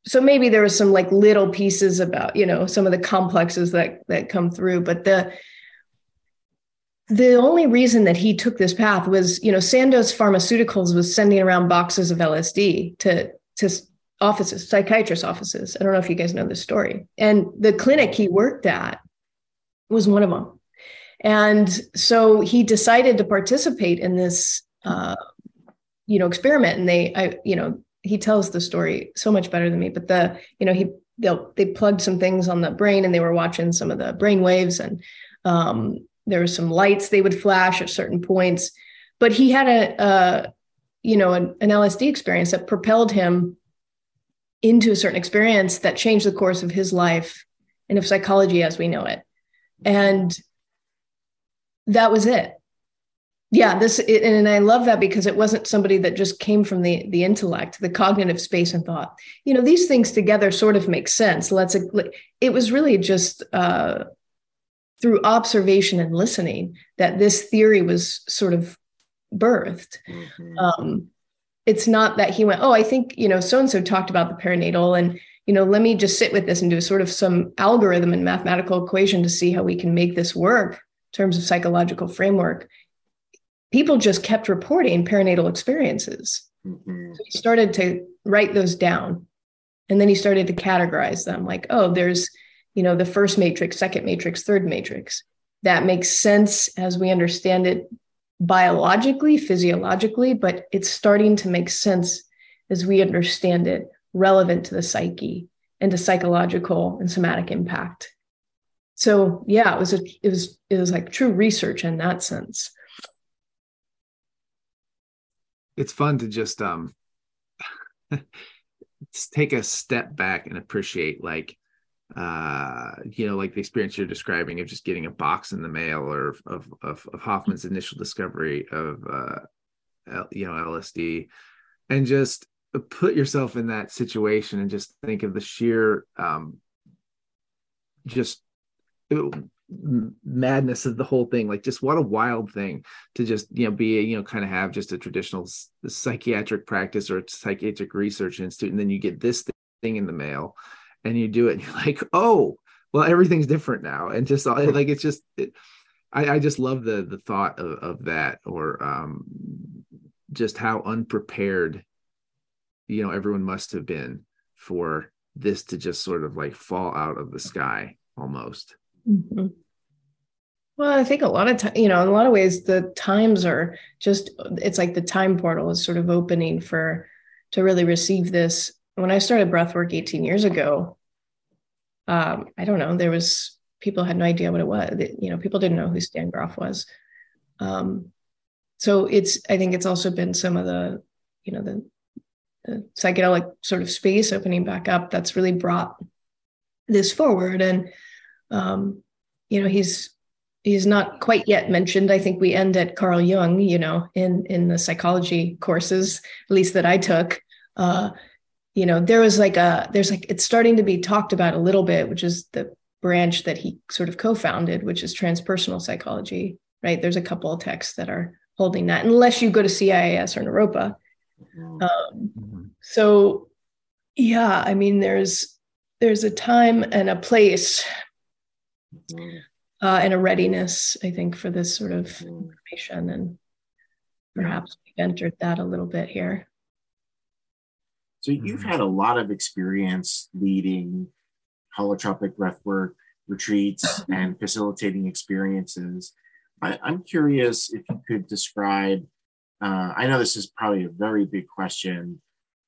[SPEAKER 5] so maybe there was some like little pieces about you know some of the complexes that that come through, but the the only reason that he took this path was you know Sandoz Pharmaceuticals was sending around boxes of LSD to to offices, psychiatrist offices. I don't know if you guys know this story. And the clinic he worked at was one of them. And so he decided to participate in this uh, you know experiment and they i you know he tells the story so much better than me but the you know he they'll they plugged some things on the brain and they were watching some of the brain waves and um, there were some lights they would flash at certain points but he had a, a you know an, an lsd experience that propelled him into a certain experience that changed the course of his life and of psychology as we know it. And that was it. Yeah this and i love that because it wasn't somebody that just came from the the intellect the cognitive space and thought. You know these things together sort of make sense. Let's it was really just uh, through observation and listening that this theory was sort of birthed mm-hmm. um, it's not that he went oh i think you know so and so talked about the perinatal and you know let me just sit with this and do sort of some algorithm and mathematical equation to see how we can make this work in terms of psychological framework people just kept reporting perinatal experiences. Mm-hmm. So he started to write those down. And then he started to categorize them like, oh, there's, you know, the first matrix, second matrix, third matrix. That makes sense as we understand it biologically, physiologically, but it's starting to make sense as we understand it relevant to the psyche and to psychological and somatic impact. So yeah, it was a it was it was like true research in that sense
[SPEAKER 1] it's fun to just um take a step back and appreciate like uh you know like the experience you're describing of just getting a box in the mail or of of, of Hofmann's initial discovery of uh L, you know lsd and just put yourself in that situation and just think of the sheer um just madness of the whole thing. Like just what a wild thing to just you know be you know kind of have just a traditional psychiatric practice or psychiatric research institute and then you get this thing in the mail and you do it and you're like oh well everything's different now and just like it's just it, I, I just love the the thought of, of that or um just how unprepared you know everyone must have been for this to just sort of like fall out of the sky almost Mm-hmm.
[SPEAKER 5] Well, I think a lot of time, you know, in a lot of ways, the times are just, it's like the time portal is sort of opening for, to really receive this. When I started breathwork 18 years ago, um, I don't know, there was, people had no idea what it was. You know, people didn't know who Stan Grof was. Um, so it's, I think it's also been some of the, you know, the, the psychedelic sort of space opening back up that's really brought this forward. And, um, you know, he's he's not quite yet mentioned. I think we end at Carl Jung, you know, in in the psychology courses, at least that I took. Uh, you know, there was like a there's like it's starting to be talked about a little bit, which is the branch that he sort of co-founded, which is transpersonal psychology. Right? There's a couple of texts that are holding that unless you go to CIIS or Naropa.
[SPEAKER 4] Mm-hmm.
[SPEAKER 5] Um, mm-hmm. So, yeah, I mean, there's there's a time and a place mm-hmm. uh, and a readiness, I think, for this sort of mm-hmm. information, and perhaps we've entered that a little bit here.
[SPEAKER 4] So you've had a lot of experience leading holotropic breathwork retreats and facilitating experiences. I, am curious if you could describe. Uh, I know this is probably a very big question,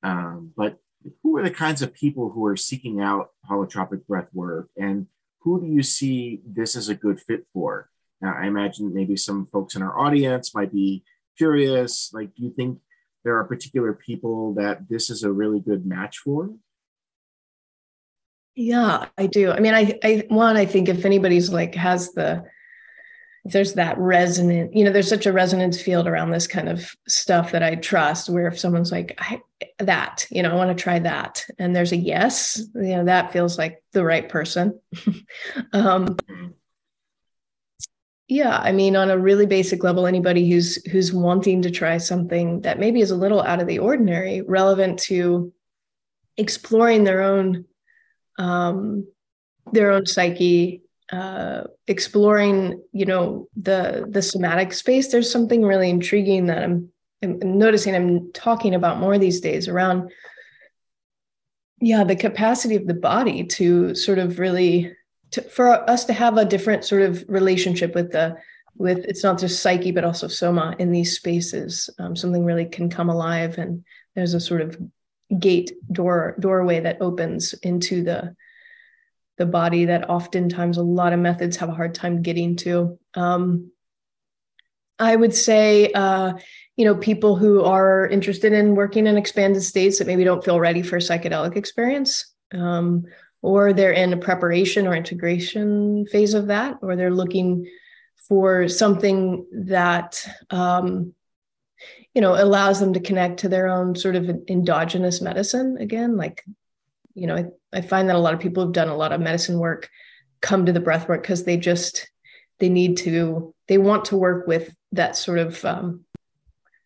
[SPEAKER 4] um, but who are the kinds of people who are seeking out holotropic breath work, and who do you see this as a good fit for? Now, I imagine maybe some folks in our audience might be curious. Like, do you think there are particular people that this is a really good match for?
[SPEAKER 5] Yeah, I do. I mean, I, I one, I think if anybody's like has the if there's that resonant, you know, there's such a resonance field around this kind of stuff that I trust, where if someone's like, I, that, you know, I want to try that, and there's a yes, you know, that feels like the right person. um, yeah, I mean, on a really basic level, anybody who's who's wanting to try something that maybe is a little out of the ordinary, relevant to exploring their own um, their own psyche, uh, exploring, you know, the the somatic space. There's something really intriguing that I'm, I'm noticing. I'm talking about more these days around, yeah, the capacity of the body to sort of really, to, for us to have a different sort of relationship with the with it's not just psyche but also soma in these spaces. Um, something really can come alive and there's a sort of gate door doorway that opens into the the body that oftentimes a lot of methods have a hard time getting to. Um, i would say uh, you know people who are interested in working in expanded states that maybe don't feel ready for a psychedelic experience um, or they're in a preparation or integration phase of that or they're looking for something that um, you know allows them to connect to their own sort of endogenous medicine. Again like you know i, I find that a lot of people who've done a lot of medicine work come to the breath work because they just they need to they want to work with that sort of um,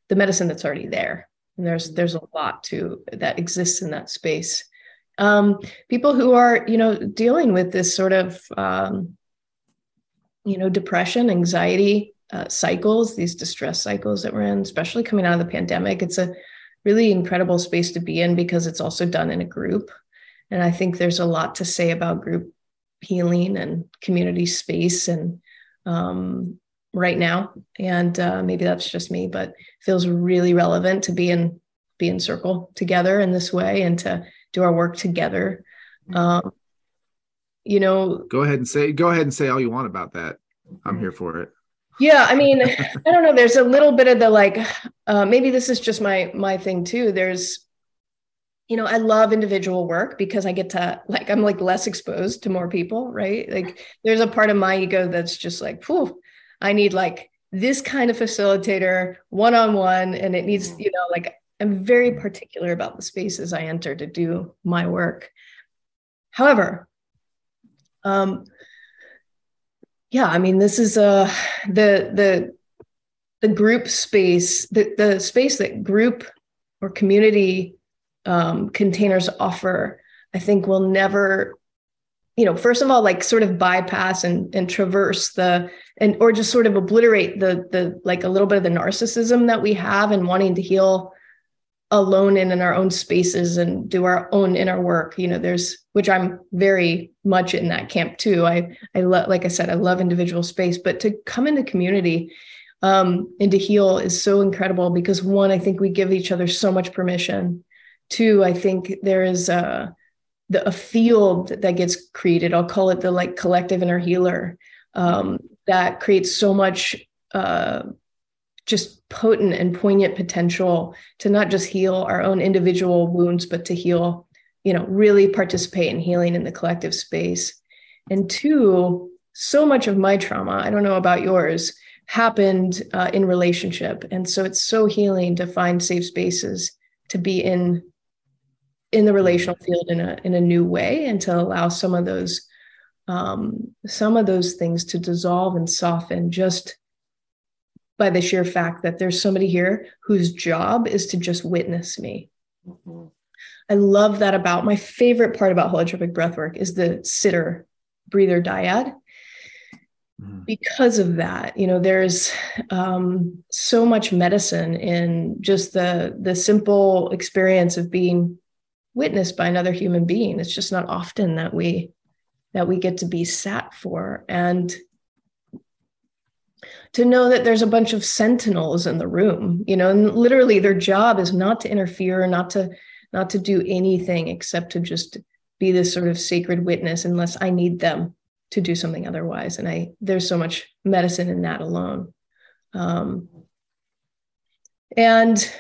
[SPEAKER 5] the medicine that's already there. And there's there's a lot to that exists in that space um, people who are you know dealing with this sort of um, you know depression anxiety uh, cycles, these distress cycles that we're in, especially coming out of the pandemic. It's a really incredible space to be in because it's also done in a group. And I think there's a lot to say about group healing and community space and um, right now. And uh, maybe that's just me, but feels really relevant to be in be in circle together in this way and to do our work together. Um, you know,
[SPEAKER 1] go ahead and say go ahead and say all you want about that. I'm here for it.
[SPEAKER 5] Yeah, I mean, I don't know. There's a little bit of the like, uh, maybe this is just my my thing too. There's, you know, I love individual work because I get to like I'm like less exposed to more people, right? Like, there's a part of my ego that's just like, whew, I need like this kind of facilitator one on one, and it needs, you know, like I'm very particular about the spaces I enter to do my work. However, um, yeah i mean this is uh, the the the group space the, the space that group or community um, containers offer i think will never you know first of all like sort of bypass and and traverse the and or just sort of obliterate the the like a little bit of the narcissism that we have and wanting to heal alone and in our own spaces and do our own inner work you know there's which i'm very much in that camp too. I i love like i said i love individual space but to come into community um, and to heal is so incredible because one i think we give each other so much permission. Two i think there is a the, a field that gets created. I'll call it the like collective inner healer um, that creates so much uh, just potent and poignant potential to not just heal our own individual wounds, but to heal, you know, really participate in healing in the collective space. And two, so much of my trauma, I don't know about yours, happened uh, in relationship. And so it's so healing to find safe spaces to be in in the relational field in a in a new way and to allow some of those um, some of those things to dissolve and soften just by the sheer fact that there's somebody here whose job is to just witness me. Mm-hmm. I love that about my favorite part about holotropic breathwork is the sitter breather dyad. Mm-hmm. Because of that, you know, there's um, so much medicine in just the the simple experience of being witnessed by another human being. It's just not often that we that we get to be sat for, and to know that there's a bunch of sentinels in the room, you know, and literally their job is not to interfere, not to not to do anything except to just be this sort of sacred witness unless I need them to do something otherwise. And I there's so much medicine in that alone. Um, and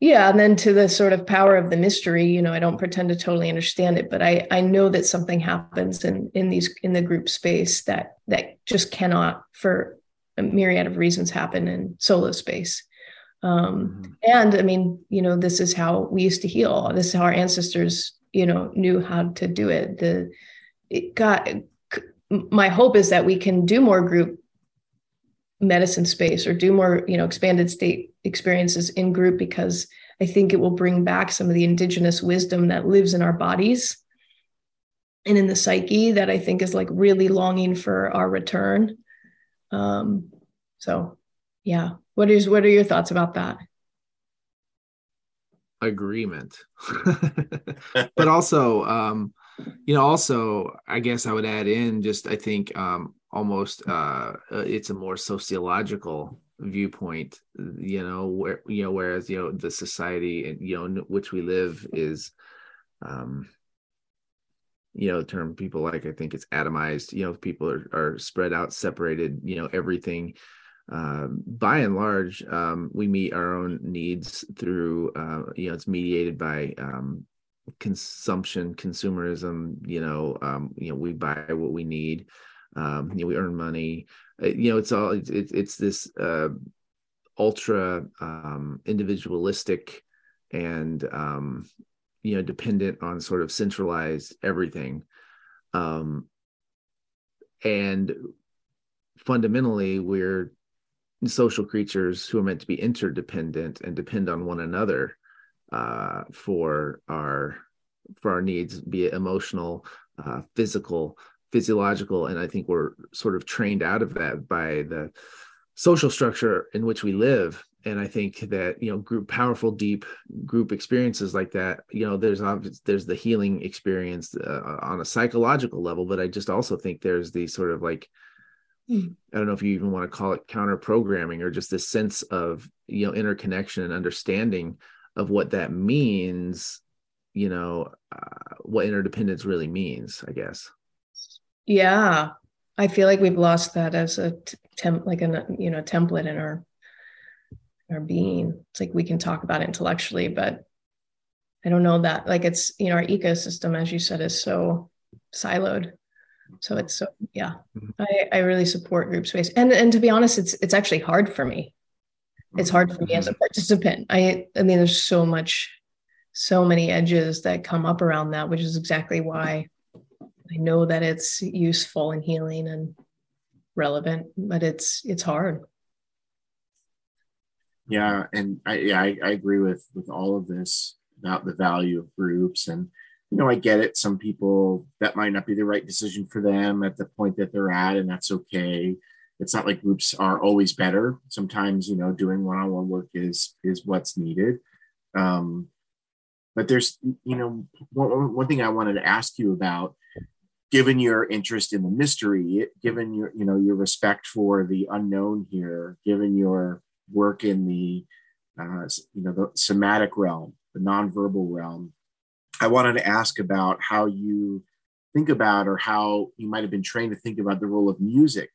[SPEAKER 5] yeah, and then to the sort of power of the mystery, you know, I don't pretend to totally understand it, but I I know that something happens in in these in the group space that that just cannot for a myriad of reasons happen in solo space. Um, mm-hmm. And I mean, you know, this is how we used to heal. This is how our ancestors, you know, knew how to do it. The it got my hope is that we can do more group medicine space or do more, you know, expanded state experiences in group because I think it will bring back some of the indigenous wisdom that lives in our bodies and in the psyche that I think is like really longing for our return. Um, so yeah. What is what are your thoughts about that?
[SPEAKER 1] Agreement. But also um you know also i guess i would add in just i think um almost uh, uh it's a more sociological viewpoint you know where you know whereas you know the society and you know in which we live is um you know term people like i think it's atomized you know people are, are spread out separated you know everything um, by and large, um, we meet our own needs through, uh, you know, it's mediated by um, consumption, consumerism. You know, um, you know, we buy what we need. Um, you know, we earn money. Uh, you know, it's all it's it's, this uh, ultra um, individualistic and you know dependent on sort of centralized everything. and fundamentally, we're social creatures who are meant to be interdependent and depend on one another uh, for our for our needs, be it emotional, uh, physical, physiological, and I think we're sort of trained out of that by the social structure in which we live. And I think that you know, group powerful, deep group experiences like that. You know, there's obvious there's the healing experience uh, on a psychological level, but I just also think there's the sort of like I don't know if you even want to call it counter programming or just this sense of you know interconnection and understanding of what that means. You know uh, what interdependence really means. I guess.
[SPEAKER 5] Yeah, I feel like we've lost that as a temp, like a you know template in our our being. It's like we can talk about it intellectually, but I don't know that like it's you know our ecosystem, as you said, is so siloed so it's so yeah, mm-hmm. I, I really support group space. And and to be honest, it's it's actually hard for me. It's hard for me as a mm-hmm. participant. I I mean, there's so much, so many edges that come up around that, which is exactly why I know that it's useful and healing and relevant, but it's it's hard.
[SPEAKER 4] Yeah, and I yeah, I, I agree with with all of this about the value of groups and you know, I get it. Some people that might not be the right decision for them at the point that they're at, and that's okay. It's not like groups are always better. Sometimes, you know, doing one-on-one work is is what's needed. Um, but there's, you know, one, one thing I wanted to ask you about, given your interest in the mystery, given your, you know, your respect for the unknown here, given your work in the, uh, you know, the somatic realm, the nonverbal realm, I wanted to ask about how you think about or how you might have been trained to think about the role of music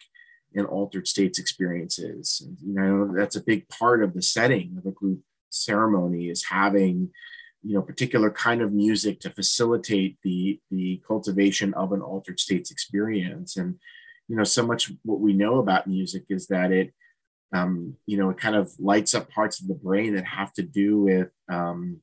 [SPEAKER 4] in altered states experiences. And, you know, that's a big part of the setting of a group ceremony is having, you know, particular kind of music to facilitate the the cultivation of an altered states experience. And, you know, so much what we know about music is that it, um, you know, it kind of lights up parts of the brain that have to do with um,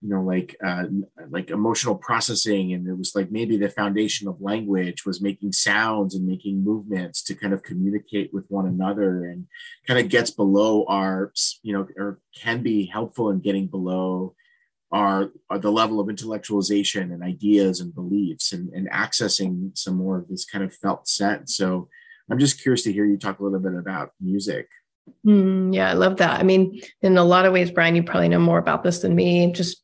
[SPEAKER 4] you know like uh, like emotional processing and it was like maybe the foundation of language was making sounds and making movements to kind of communicate with one another and kind of gets below our you know or can be helpful in getting below our, our the level of intellectualization and ideas and beliefs and, and accessing some more of this kind of felt sense so i'm just curious to hear you talk a little bit about music
[SPEAKER 5] Mm, yeah, I love that. I mean, in a lot of ways, Brian, you probably know more about this than me. Just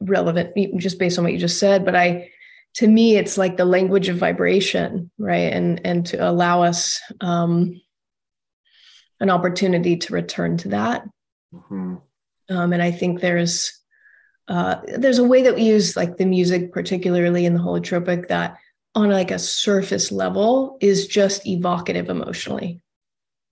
[SPEAKER 5] relevant just based on what you just said but i to me it's like the language of vibration right and and to allow us um an opportunity to return to that mm-hmm. um and i think there's uh there's a way that we use like the music particularly in the holotropic that on like a surface level is just evocative emotionally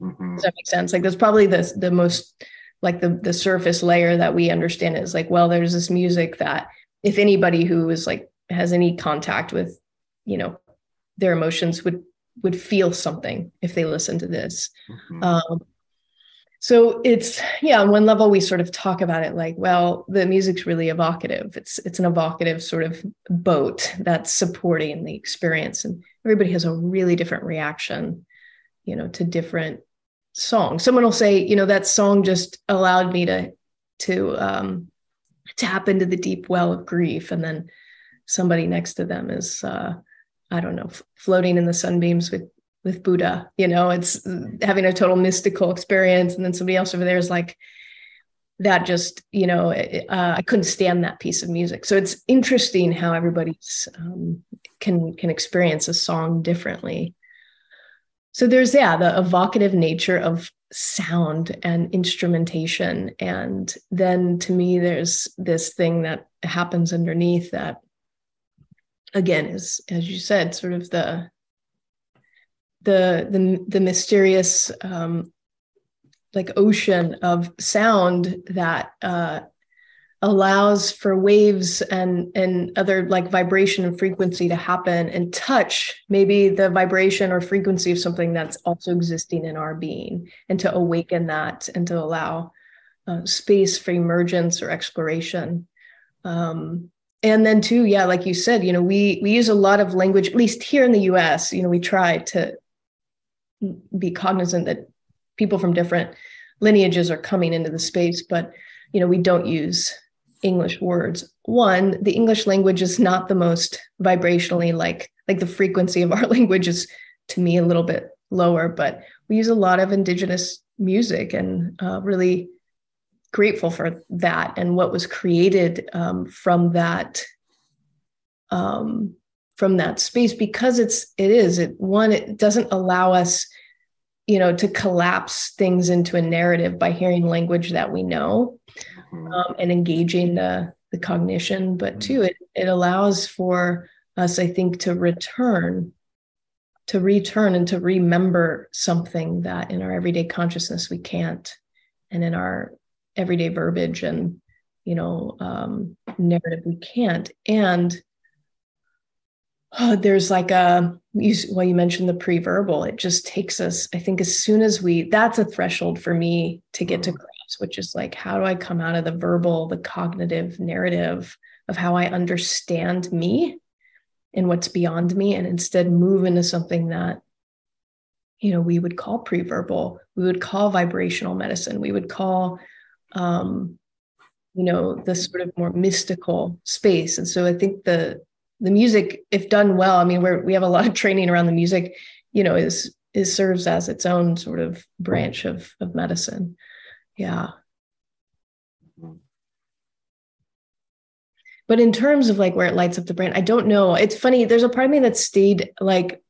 [SPEAKER 5] mm-hmm. does that make sense like that's probably the the most like the the surface layer that we understand is like well there's this music that if anybody who is like has any contact with you know their emotions would would feel something if they listen to this mm-hmm. um, so it's yeah on one level we sort of talk about it like well the music's really evocative. It's it's an evocative sort of boat that's supporting the experience and everybody has a really different reaction you know to different songs. Someone will say, you know, that song just allowed me to to um, tap into the deep well of grief, and then somebody next to them is, uh, I don't know, floating in the sunbeams with with Buddha. You know, it's having a total mystical experience, and then somebody else over there is like. That just, you know, uh, I couldn't stand that piece of music. So it's interesting how everybody's um, can can experience a song differently. So there's, yeah, the evocative nature of sound and instrumentation. And then to me, there's this thing that happens underneath that, again, is, as you said, sort of the the the, the mysterious um, like ocean of sound that uh, allows for waves and and other like vibration and frequency to happen and touch maybe the vibration or frequency of something that's also existing in our being and to awaken that and to allow uh, space for emergence or exploration. Um, and then too yeah like you said you know we we use a lot of language at least here in the us you know we try to be cognizant that people from different lineages are coming into the space but you know we don't use English words. One, the English language is not the most vibrationally like like the frequency of our language is to me a little bit lower, but we use a lot of indigenous music and uh, really grateful for that and what was created um, from that um, from that space because it's it is it one it doesn't allow us you know to collapse things into a narrative by hearing language that we know mm-hmm. um, and engaging the, the cognition, but mm-hmm. two, it, it allows for us, I think, to return, to return and to remember something that in our everyday consciousness we can't, and in our everyday verbiage and you know um, narrative we can't. And oh, there's like a you, well, you mentioned the pre-verbal. It just takes us. I think as soon as we, that's a threshold for me to get to mm-hmm which is like, how do I come out of the verbal, the cognitive narrative of how I understand me and what's beyond me, and instead move into something that, you know, we would call pre-verbal, we would call vibrational medicine, we would call, um, you know, the sort of more mystical space. And so I think the the music, if done well, I mean, we're we have a lot of training around the music, you know, is is serves as its own sort of branch of of medicine. Yeah. But in terms of like where it lights up the brain, I don't know. It's funny. There's a part of me that stayed like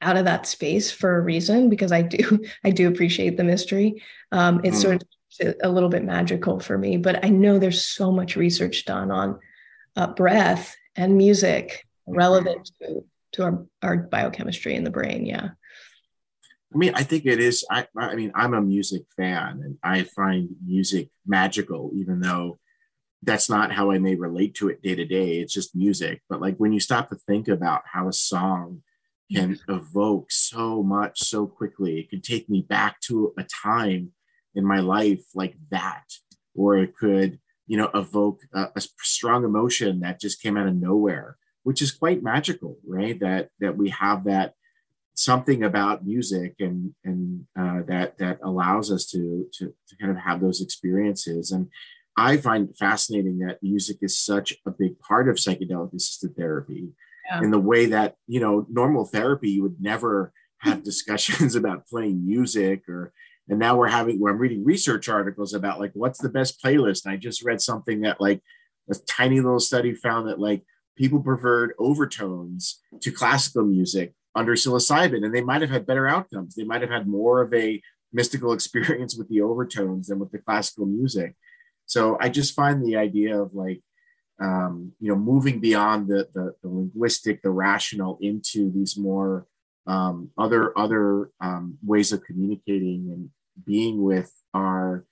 [SPEAKER 5] out of that space for a reason because I do I do appreciate the mystery. Um, it's mm. sort of a little bit magical for me, but I know there's so much research done on uh, breath and music relevant to, to our, our biochemistry in the brain. Yeah.
[SPEAKER 4] I mean, I think it is. I, I mean, I'm a music fan and I find music magical, even though that's not how I may relate to it day to day. It's just music. But like when you stop to think about how a song can evoke so much so quickly, it can take me back to a time in my life like that, or it could you know evoke a, a, strong emotion that just came out of nowhere which is quite magical right that that we have that something about music and and uh, that that allows us to, to to kind of have those experiences and i find fascinating that music is such a big part of psychedelic assisted therapy yeah. in the way that you know normal therapy you would never have discussions about playing music or and now we're having where i'm reading research articles about like what's the best playlist? And i just read something that like a tiny little study found that like people preferred overtones to classical music under psilocybin and they might have had better outcomes. They might have had more of a mystical experience with the overtones than with the classical music. So i just find the idea of like um, you know moving beyond the, the, the linguistic the rational into these more um, other other um, ways of communicating and being with our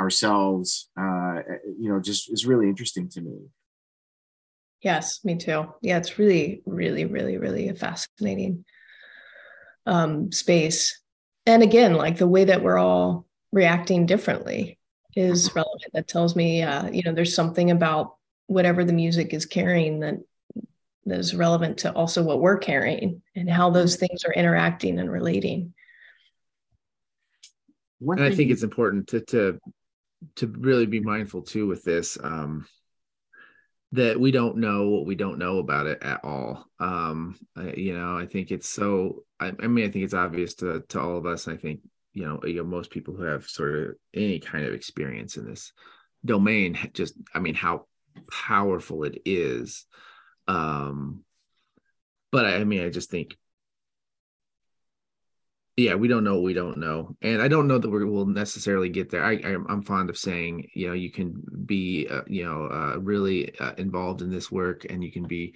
[SPEAKER 4] ourselves uh, you know just is really interesting to me.
[SPEAKER 5] Yes me too. Yeah it's really really really really a fascinating um, space. And again like the way that we're all reacting differently is mm-hmm. relevant. That tells me uh, you know there's something about whatever the music is carrying that that is relevant to also what we're carrying and how those things are interacting and relating
[SPEAKER 1] and I think it's important to to to really be mindful too with this um, that we don't know what we don't know about it at all. Um, I, you know, I think it's so. I, I, mean, I think it's obvious to to all of us. I think you know, you know, most people who have sort of any kind of experience in this domain, just I mean, how powerful it is. Um, but I, I mean, I just think yeah we don't know what we don't know and i don't know that we will necessarily get there. I, I am fond of saying you know you can be uh, you know uh, really uh, involved in this work and you can be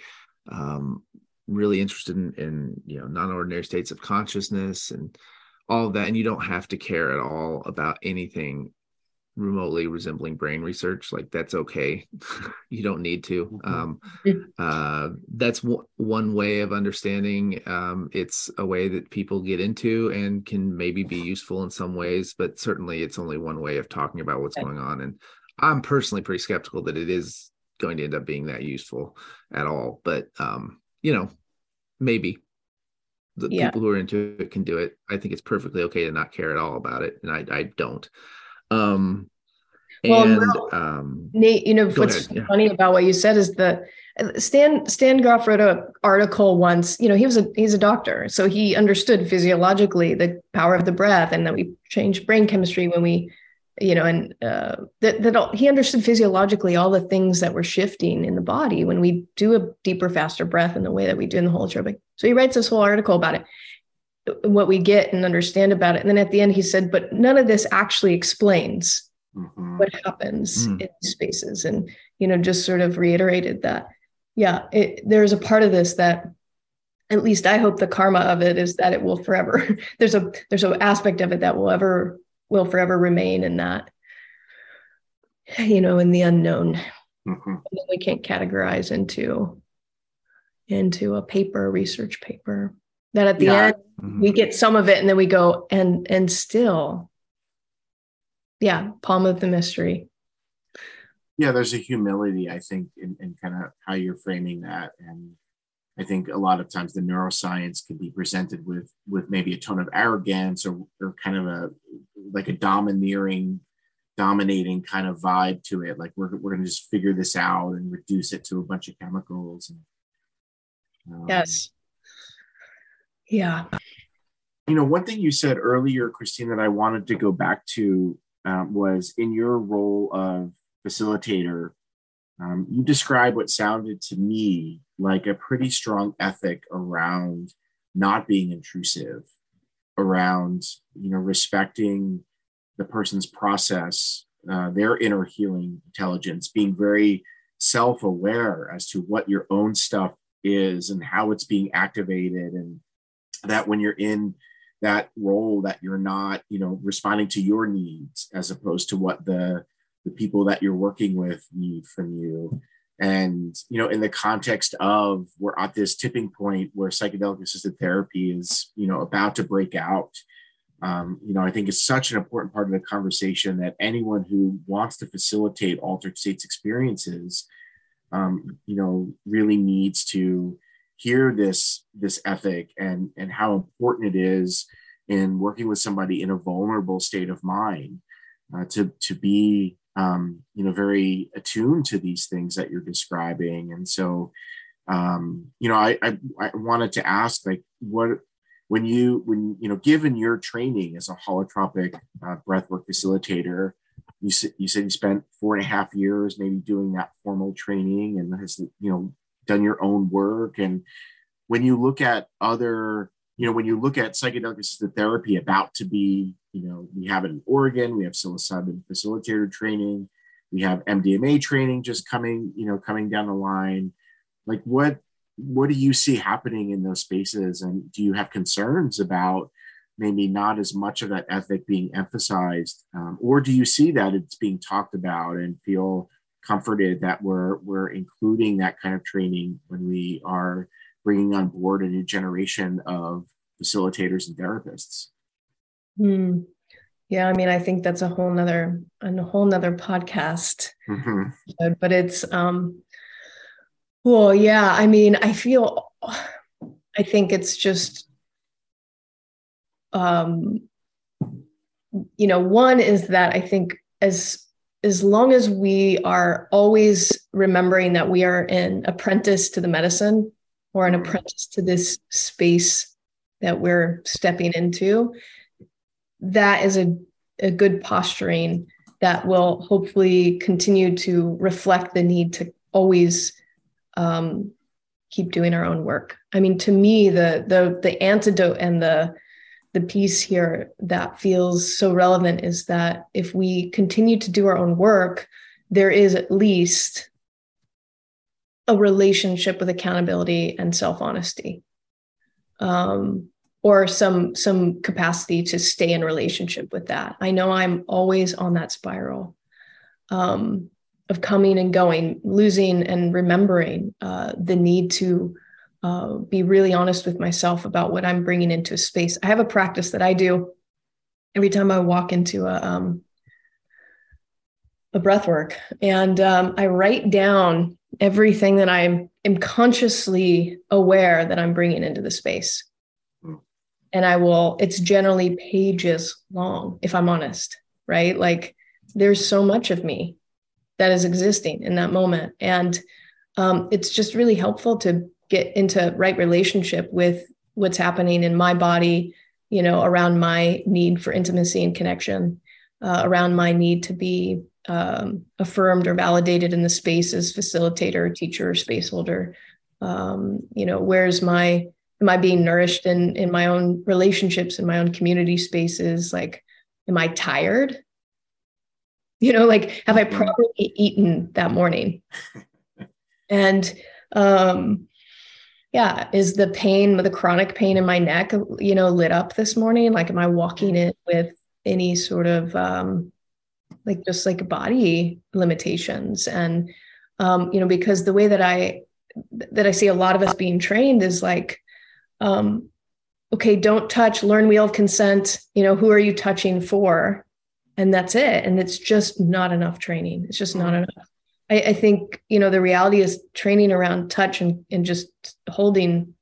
[SPEAKER 1] um, really interested in, in you know non-ordinary states of consciousness and all of that and you don't have to care at all about anything remotely resembling brain research like that's okay. You don't need to. Mm-hmm. um, uh, that's w- one way of understanding um, it's a way that people get into and can maybe be useful in some ways but certainly it's only one way of talking about what's going on and i'm personally pretty skeptical that it is going to end up being that useful at all but um, you know maybe. The yeah. people who are into it can do it. I think it's perfectly okay to not care at all about it and i, I don't um,
[SPEAKER 5] well, and um, Nate, you know what's yeah. funny about what you said is that Stan Stan Grof wrote an article once. You know, he was a he's a doctor, so he understood physiologically the power of the breath, and that we change brain chemistry when we, you know, and uh, that that all, he understood physiologically all the things that were shifting in the body when we do a deeper, faster breath in the way that we do in the holotropic. So he writes this whole article about it what we get and understand about it. And then at the end, he said, but none of this actually explains mm-hmm. what happens mm. in spaces. And, you know, just sort of reiterated that, yeah, it, there's a part of this that at least I hope the karma of it is that it will forever, there's a, there's an aspect of it that will ever, will forever remain in that, you know, in the unknown. Mm-hmm. we can't categorize into, into a paper, research paper that at the yeah. end mm-hmm. we get some of it and then we go and and still yeah palm of the mystery
[SPEAKER 4] yeah there's a humility i think in, in kind of how you're framing that and i think a lot of times the neuroscience can be presented with with maybe a tone of arrogance or, or kind of a like a domineering dominating kind of vibe to it like we're, we're going to just figure this out and reduce it to a bunch of chemicals and,
[SPEAKER 5] um, yes yeah.
[SPEAKER 4] You know, one thing you said earlier, Christine, that I wanted to go back to um, was in your role of facilitator, um, you described what sounded to me like a pretty strong ethic around not being intrusive, around you know respecting the person's process, uh, their inner healing intelligence, being very self-aware as to what your own stuff is and how it's being activated and that when you're in that role that you're not you know responding to your needs as opposed to what the the people that you're working with need from you. And you know in the context of we're at this tipping point where psychedelic assisted therapy is you know about to break out um, you know, I think it's such an important part of the conversation that anyone who wants to facilitate altered states experiences, um, you know, really needs to hear this this ethic and and how important it is in working with somebody in a vulnerable state of mind uh, to to be um, you know very attuned to these things that you're describing. And so um, you know I, I, I wanted to ask like what when you when you know given your training as a holotropic uh, breathwork facilitator you, you said you spent four and a half years maybe doing that formal training and has you know done your own work. And when you look at other you know when you look at psychedelic assisted therapy about to be you know we have it in oregon we have psilocybin facilitator training we have mdma training just coming you know coming down the line. Like what what do you see happening in those spaces? And do you have concerns about maybe not as much of that ethic being emphasized? Um, or do you see that it's being talked about and feel comforted that we're we're including that kind of training when we are bringing on board a new generation of facilitators and therapists
[SPEAKER 5] hmm. yeah i mean i think that's a whole nother a whole nother podcast mm-hmm. but it's um well yeah i mean i feel i think it's just um you know one is that i think as as long as we are always remembering that we are an apprentice to the medicine or an mm-hmm. apprentice to this space that we're stepping into, that is a, a good posturing that will hopefully continue to reflect the need to always um, keep doing our own work. I mean, to me, the the the antidote and the the piece here that feels so relevant is that if we continue to do our own work, there is at least a relationship with accountability and self honesty, um, or some some capacity to stay in relationship with that. I know I'm always on that spiral um, of coming and going, losing and remembering uh, the need to uh, be really honest with myself about what I'm bringing into a space. I have a practice that I do every time I walk into a um, a breath work, and um, I write down everything that I'm am consciously aware that I'm bringing into the space. Hmm. And I will. It's generally pages long, if I'm honest. Right, like there's so much of me that is existing in that moment, and um, it's just really helpful to get into right relationship with what's happening in my body you know around my need for intimacy and connection uh, around my need to be um, affirmed or validated in the space as facilitator teacher or space holder. Um, you know where's my am i being nourished in in my own relationships in my own community spaces? Like am i tired? You know like have i mm-hmm. properly eaten that morning? And um yeah is the pain the chronic pain in my neck you know lit up this morning? Like am i walking in with any sort of um like just like body limitations? And um you know because the way that i that i see a lot of us being trained is like um okay don't touch learn wheel of consent you know who are you touching for? And that's it. And it's just not enough training. It's just not enough I, I think you know the reality is training around touch and, and just holding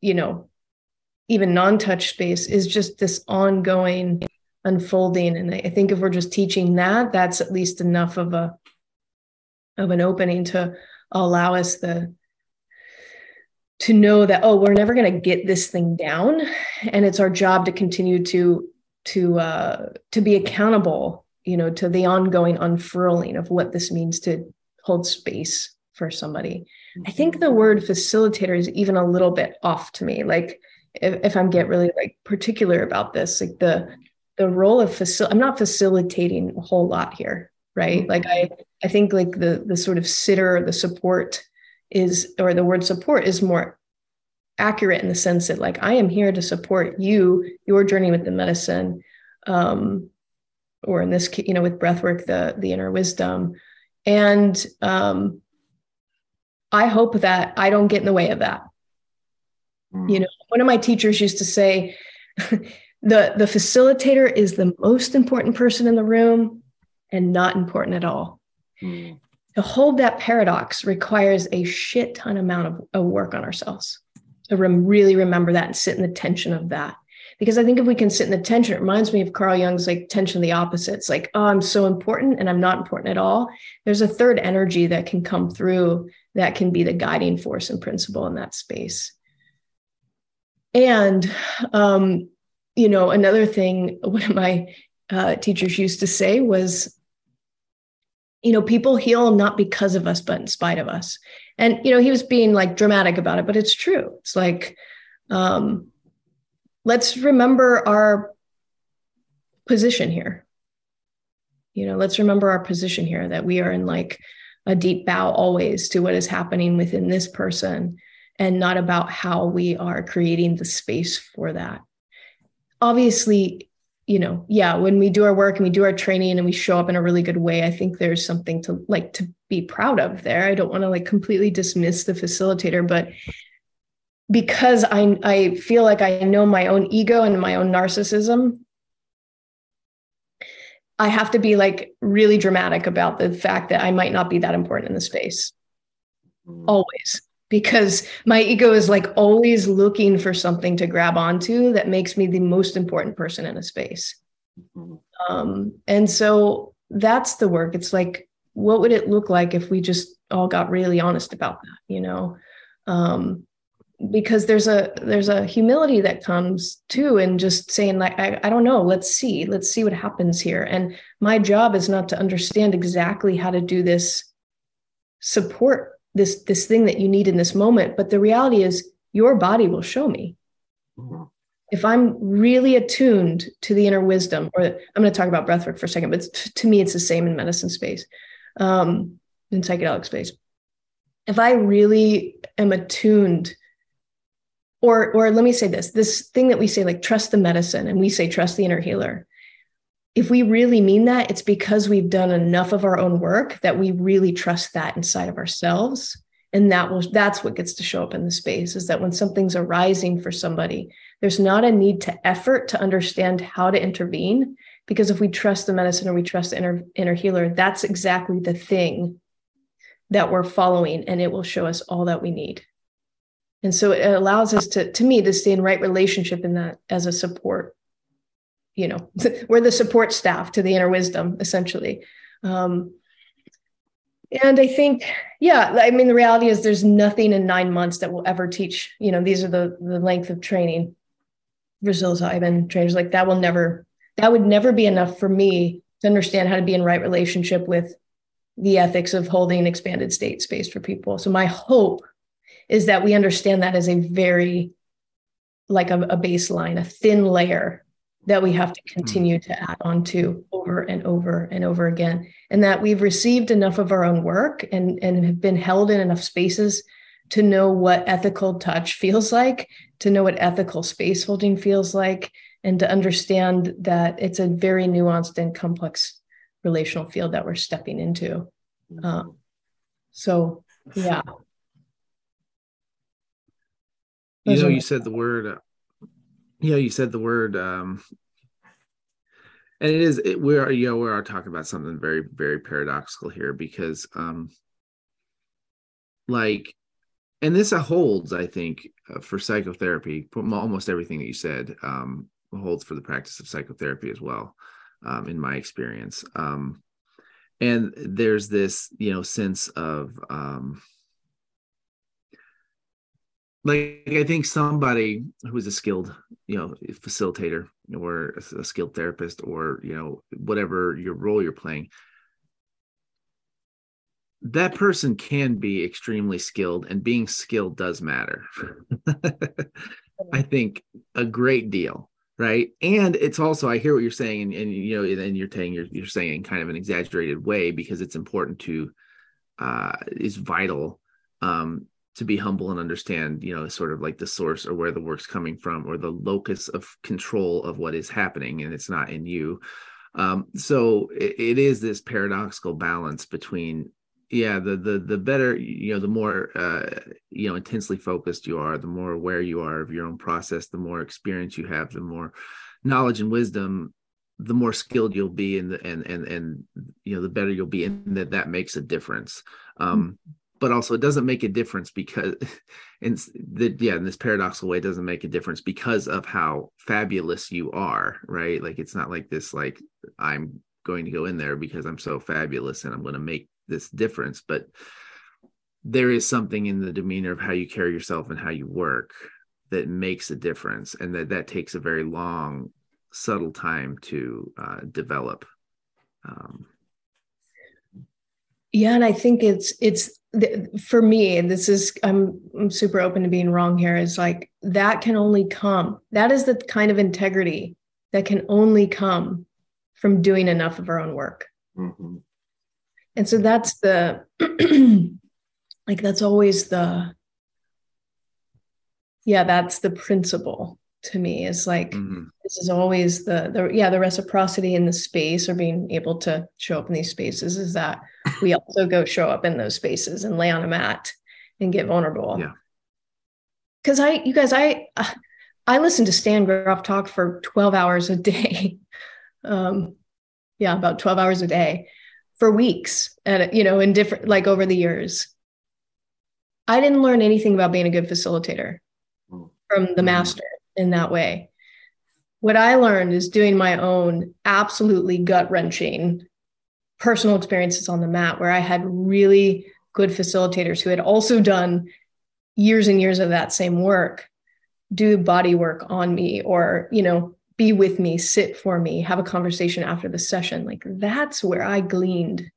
[SPEAKER 5] you know even non-touch space is just this ongoing unfolding. And i think if we're just teaching that that's at least enough of a of an opening to allow us the to know that oh we're never going to get this thing down. And it's our job to continue to to uh to be accountable you know to the ongoing unfurling of what this means to hold space for somebody. I think the word facilitator is even a little bit off to me. Like if, if i'm get really like particular about this like the the role of facil i'm not facilitating a whole lot here right? Mm-hmm. like i i think like the the sort of sitter the support is or the word support is more accurate in the sense that like i am here to support you your journey with the medicine um or in this case, you know, with breathwork, the the inner wisdom. And um, I hope that I don't get in the way of that. Mm. You know, one of my teachers used to say, the the facilitator is the most important person in the room and not important at all mm. to hold that paradox requires a shit ton amount of, of work on ourselves to rem- really remember that and sit in the tension of that because i think if we can sit in the tension it reminds me of carl jung's like tension the opposites like oh i'm so important and i'm not important at all there's a third energy that can come through that can be the guiding force and principle in that space and um, you know, another thing one of my uh, teachers used to say was, you know, people heal not because of us, but in spite of us. And, you know, he was being like dramatic about it, but it's true. It's like, um, let's remember our position here. You know, let's remember our position here that we are in like a deep bow always to what is happening within this person and not about how we are creating the space for that obviously you know yeah when we do our work and we do our training and we show up in a really good way i think there's something to like to be proud of there i don't want to like completely dismiss the facilitator but because i i feel like i know my own ego and my own narcissism i have to be like really dramatic about the fact that i might not be that important in the space mm. always because my ego is like always looking for something to grab onto that makes me the most important person in a space. Mm-hmm. Um, and so that's the work. It's like, what would it look like if we just all got really honest about that, you know? Um, because there's a there's a humility that comes too and just saying like I, I don't know let's see let's see what happens here. And my job is not to understand exactly how to do this support this this thing that you need in this moment. But the reality is your body will show me. Mm-hmm. if i'm really attuned to the inner wisdom or i'm going to talk about breathwork for a second but to me it's the same in medicine space um, in psychedelic space. If i really am attuned or or let me say this this thing that we say like trust the medicine and we say trust the inner healer if we really mean that, it's because we've done enough of our own work that we really trust that inside of ourselves. And that will that's what gets to show up in the space is that when something's arising for somebody, there's not a need to effort to understand how to intervene. Because if we trust the medicine or we trust the inner, inner healer, that's exactly the thing that we're following, and it will show us all that we need. And so it allows us to, to me, to stay in right relationship in that as a support you know we're the support staff to the inner wisdom essentially. Um, and i think yeah i mean the reality is there's nothing in nine months that will ever teach you know these are the the length of training psilocybin trainers like that will never that would never be enough for me to understand how to be in right relationship with the ethics of holding an expanded state space for people. So my hope is that we understand that as a very like a, a baseline a thin layer that we have to hmm. continue to add on to over and over and over again and that we've received enough of our own work and and have been held in enough spaces to know what ethical touch feels like to know what ethical space holding feels like and to understand that it's a very nuanced and complex relational field that we're stepping into hmm. um, so yeah
[SPEAKER 1] you know you said the word uh, yeah you said the word um and it is it, we are you know we are talking about something very very paradoxical here because um like and this holds i think uh, for psychotherapy almost everything that you said um holds for the practice of psychotherapy as well um in my experience. Um and there's this you know sense of um like I think somebody who is a skilled, you know, facilitator or a skilled therapist or you know whatever your role you're playing, that person can be extremely skilled, and being skilled does matter. I think a great deal, right? And it's also I hear what you're saying, and, and you know, and you're saying you're you're saying in kind of an exaggerated way because it's important to uh is vital um to be humble and understand you know sort of like the source or where the work's coming from or the locus of control of what is happening and it's not in you. Um, so it, it is this paradoxical balance between yeah the the the better you know the more uh, you know intensely focused you are the more aware you are of your own process the more experience you have the more knowledge and wisdom the more skilled you'll be and and and and you know the better you'll be and that that makes a difference. Um but also it doesn't make a difference because in the yeah in this paradoxical way it doesn't make a difference because of how fabulous you are right? Like it's not like this like i'm going to go in there because i'm so fabulous and i'm going to make this difference but there is something in the demeanor of how you carry yourself and how you work that makes a difference and that that takes a very long subtle time to uh, develop um,
[SPEAKER 5] yeah and i think it's it's for me and this is I'm, I'm super open to being wrong here is like that can only come that is the kind of integrity that can only come from doing enough of our own work mm-hmm. and so that's the like that's always the yeah that's the principle to me is like mm-hmm. this is always the the yeah the reciprocity in the space or being able to show up in these spaces is that we also go show up in those spaces and lay on a mat and get vulnerable
[SPEAKER 1] yeah
[SPEAKER 5] because i you guys i i listen to stan grof talk for 12 hours a day um yeah about 12 hours a day for weeks and you know in different like over the years i didn't learn anything about being a good facilitator mm. from the mm-hmm. master in that way. What I learned is doing my own absolutely gut wrenching personal experiences on the mat where I had really good facilitators who had also done years and years of that same work do body work on me or you know be with me sit for me have a conversation after the session like that's where i gleaned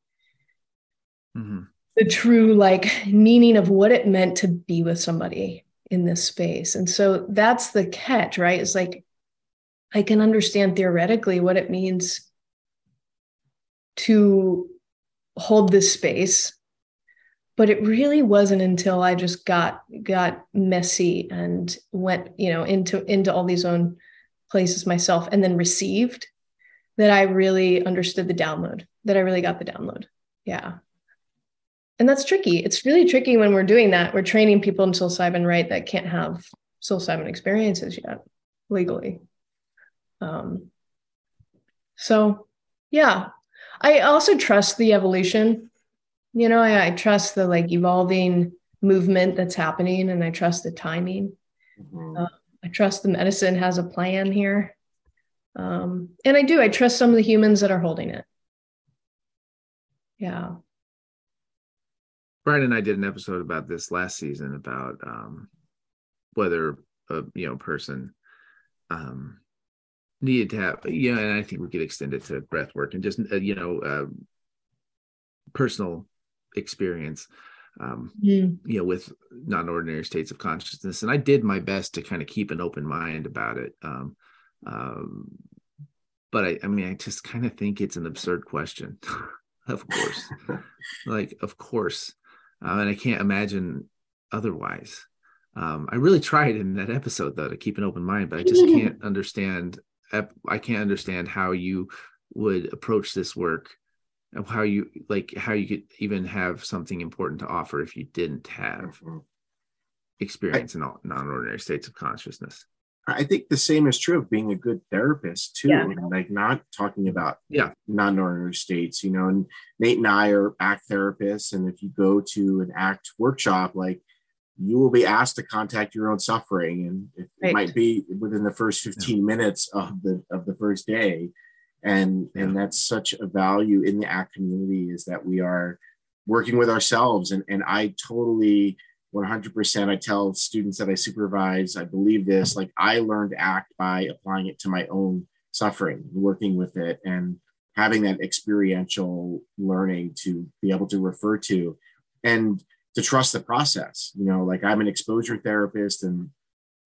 [SPEAKER 5] mm-hmm. the true like meaning of what it meant to be with somebody in this space. And so that's the catch, right? It's like I can understand theoretically what it means to hold this space but it really wasn't until i just got got messy and went you know into into all these own places myself and then received that i really understood the download that i really got the download yeah and that's tricky. It's really tricky when we're doing that. We're training people in psilocybin, right, that can't have psilocybin experiences yet legally. Um, so, yeah, I also trust the evolution. You know, I, I trust the like evolving movement that's happening, and I trust the timing. Mm-hmm. Uh, I trust the medicine has a plan here. Um, and I do. I trust some of the humans that are holding it. Yeah.
[SPEAKER 1] Brian and I did an episode about this last season about um, whether a you know person um, needed to have you know, and I think we could extend it to breath work and just uh, you know uh, personal experience. Um, mm. you know, with non-ordinary states of consciousness, and I did my best to kind of keep an open mind about it. Um, um, but I, I mean, I just kind of think it's an absurd question. of course, like, of course, um, and I can't imagine otherwise. Um, I really tried in that episode though to keep an open mind, but I just can't understand. I can't understand how you would approach this work, of how you like how you could even have something important to offer if you didn't have mm-hmm. experience I, in non-ordinary states of consciousness.
[SPEAKER 4] I think the same is true of being a good therapist too. Yeah. Like not talking about
[SPEAKER 1] yeah
[SPEAKER 4] non-ordinary states, you know. And Nate and I are ACT therapists, and if you go to an ACT workshop, like you will be asked to contact your own suffering, and it, right. might be within the first fifteen yeah. minutes of the of the first day. And yeah. and that's such a value in the ACT community is that we are working with ourselves, and and I totally 100% i tell students that i supervise i believe this. Like i learned act by applying it to my own suffering working with it and having that experiential learning to be able to refer to and to trust the process. You know like i'm an exposure therapist and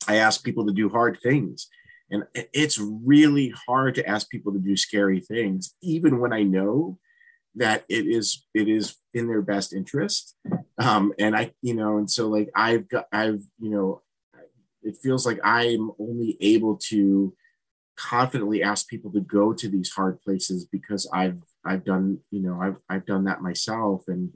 [SPEAKER 4] i ask people to do hard things and it's really hard to ask people to do scary things even when i know that it is it is in their best interest. Um and i you know and so like i've got i've you know it feels like i'm only able to confidently ask people to go to these hard places because i've i've done you know i've i've done that myself. And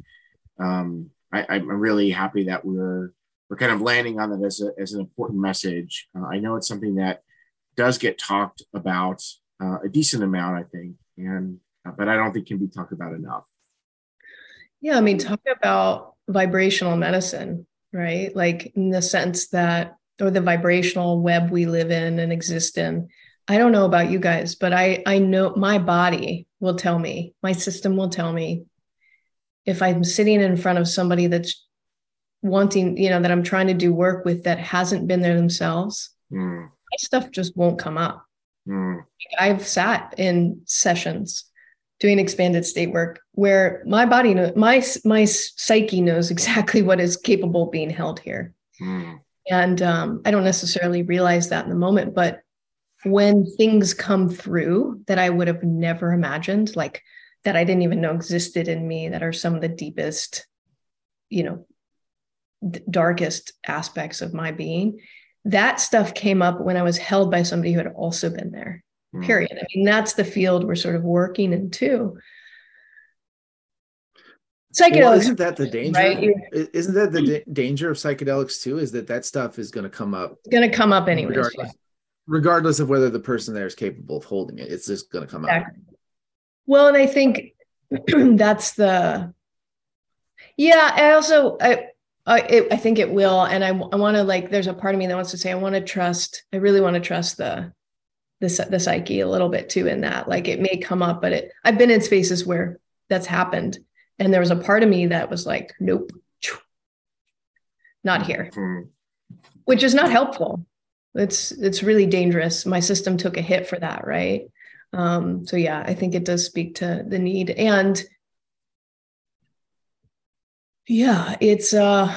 [SPEAKER 4] um I, i'm really happy that we're we're kind of landing on that as, a, as an important message. Uh, i know it's something that does get talked about uh, a decent amount, I think, and but I don't think can be talked about enough.
[SPEAKER 5] Yeah, I mean, talk about vibrational medicine, right? Like in the sense that, or the vibrational web we live in and exist in. I don't know about you guys, but I I know my body will tell me, my system will tell me if I'm sitting in front of somebody that's wanting, you know, that I'm trying to do work with that hasn't been there themselves, mm. my stuff just won't come up. Mm. I've sat in sessions doing expanded state work where my body my my psyche knows exactly what is capable of being held here mm. and um, i don't necessarily realize that in the moment but when things come through that i would have never imagined like that i didn't even know existed in me that are some of the deepest you know d- darkest aspects of my being that stuff came up when i was held by somebody who had also been there. Mm-hmm. period. I mean, that's the field we're sort of working in too.
[SPEAKER 1] Psychedelics. Well, isn't that the danger? Right? Isn't that the hmm. da- danger of psychedelics too? Is that that stuff is going to come up?
[SPEAKER 5] It's going to come up anyway.
[SPEAKER 1] Regardless, yeah. regardless, of whether the person there is capable of holding it, it's just going to come exactly. up.
[SPEAKER 5] Well, and I think that's the. Yeah, I also I I, it, I think it will, and I I want to like. There's a part of me that wants to say I want to trust. I really want to trust the the, the psyche a little bit too in that like it may come up but it i've been in spaces where that's happened and there was a part of me that was like nope. Not here. Mm-hmm. which is not helpful. It's it's really dangerous. My system took a hit for that right? Um so yeah i think it does speak to the need and yeah it's uh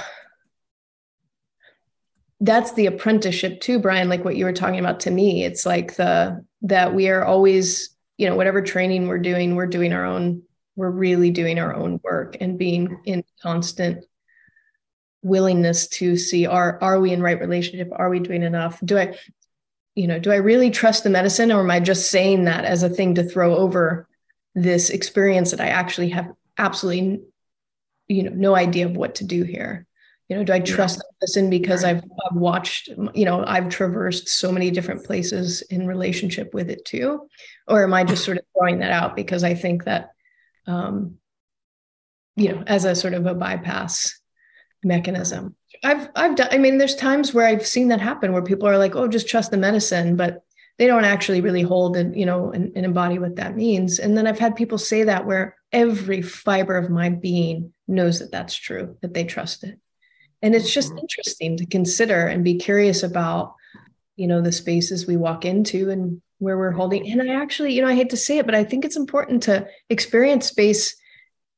[SPEAKER 5] that's the apprenticeship too brian like what you were talking about to me. It's like the that we are always you know whatever training we're doing we're doing our own we're really doing our own work and being in constant willingness to see are are we in right relationship? Are we doing enough? Do i you know do i really trust the medicine or am i just saying that as a thing to throw over this experience that i actually have absolutely you know no idea of what to do here you know do i trust this in because I've, I've watched you know i've traversed so many different places in relationship with it too? Or am i just sort of throwing that out because i think that um you know as a sort of a bypass mechanism? I've i've done i mean there's times where i've seen that happen where people are like oh just trust the medicine but they don't actually really hold and you know and, and embody what that means. And then i've had people say that where every fiber of my being knows that that's true that they trust it and it's just mm-hmm. interesting to consider and be curious about you know the spaces we walk into and where we're holding and i actually you know i hate to say it but i think it's important to experience space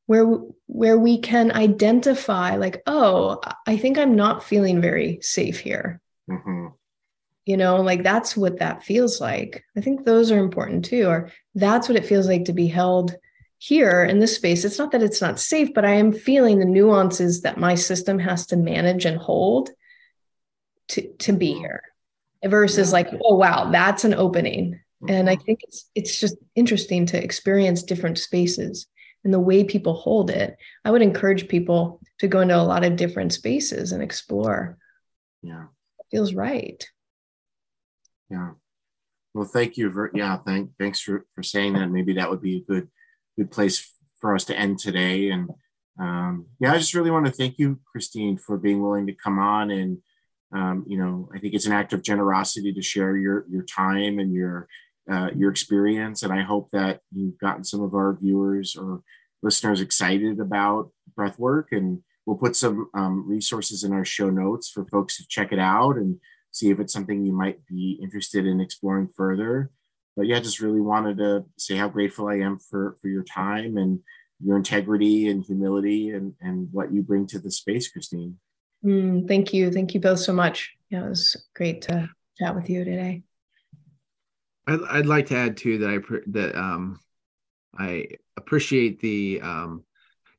[SPEAKER 5] where where we can identify like oh i think i'm not feeling very safe here mm-hmm. you know like that's what that feels like i think those are important too or that's what it feels like to be held here in this space, it's not that it's not safe, but I am feeling the nuances that my system has to manage and hold to, to be here versus like, oh wow, that's an opening. And I mm-hmm. think it's it's just interesting to experience different spaces and the way people hold it. I would encourage people to go into a lot of different spaces and explore.
[SPEAKER 4] Yeah.
[SPEAKER 5] It feels right.
[SPEAKER 4] Yeah. Well, thank you for yeah, thank thanks for for saying that. Maybe that would be a good good place for us to end today. And um, yeah, I just really want to thank you, Christine, for being willing to come on. And um, you know, I think it's an act of generosity to share your your time and your uh, your experience. And I hope that you've gotten some of our viewers or listeners excited about breath work. And we'll put some um, resources in our show notes for folks to check it out and see if it's something you might be interested in exploring further but yeah, just really wanted to say how grateful I am for for your time and your integrity and humility and and what you bring to the space, Christine.
[SPEAKER 5] Mm, thank you, thank you both so much. Yeah, it was great to chat with you today.
[SPEAKER 1] I'd, I'd like to add too that I that um I appreciate the um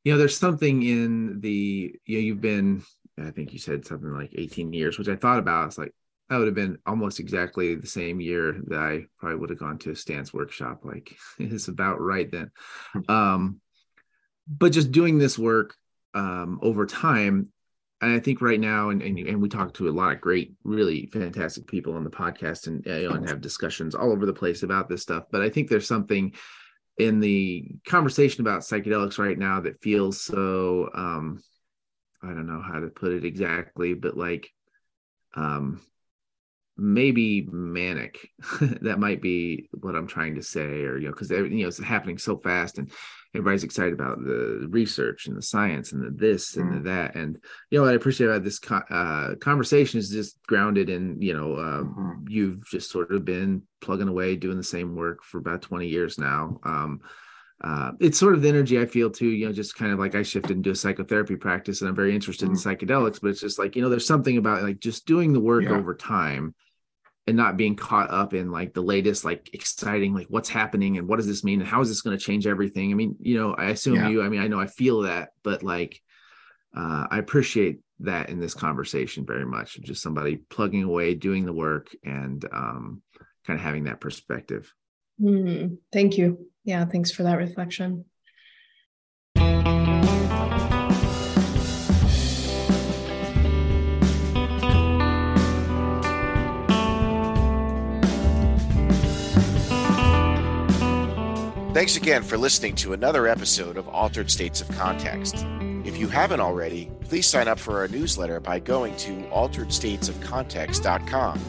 [SPEAKER 1] you know there's something in the you know you've been I think you said something like 18 years, which I thought about. It's like that would have been almost exactly the same year that I probably would have gone to a Stan's workshop. Like it's about right then. Um, but just doing this work um, over time, and I think right now, and, and, and we talk to a lot of great, really fantastic people on the podcast, and you know, and have discussions all over the place about this stuff. But I think there's something in the conversation about psychedelics right now that feels so um, I don't know how to put it exactly, but like um, maybe manic. that might be what I'm trying to say, or you know, because you know it's happening so fast and everybody's excited about the research and the science and the this and mm. the that and you know what i appreciate about this co- uh, conversation is just grounded in you know uh, mm-hmm. you've just sort of been plugging away doing the same work for about 20 years now um, uh, it's sort of the energy I feel too, you know, just kind of like I shifted into a psychotherapy practice and I'm very interested mm-hmm. in psychedelics, but it's just like, you know, there's something about like just doing the work yeah. over time and not being caught up in like the latest like exciting like what's happening and what does this mean and how is this going to change everything i mean you know i assume yeah. you i mean i know i feel that but like uh, i appreciate that in this conversation very much just somebody plugging away doing the work and um, kind of having that perspective
[SPEAKER 5] mm, thank you yeah thanks for that reflection
[SPEAKER 2] Thanks again for listening to another episode of Altered States of Context. If you haven't already, please sign up for our newsletter by going to alteredstatesofcontext.com.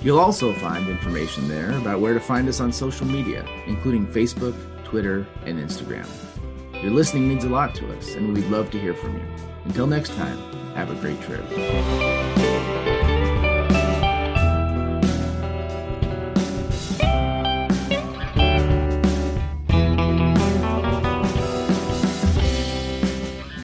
[SPEAKER 1] You'll also find information there about where to find us on social media, including Facebook, Twitter, and Instagram. Your listening means a lot to us, and we'd love to hear from you. Until next time, have a great trip.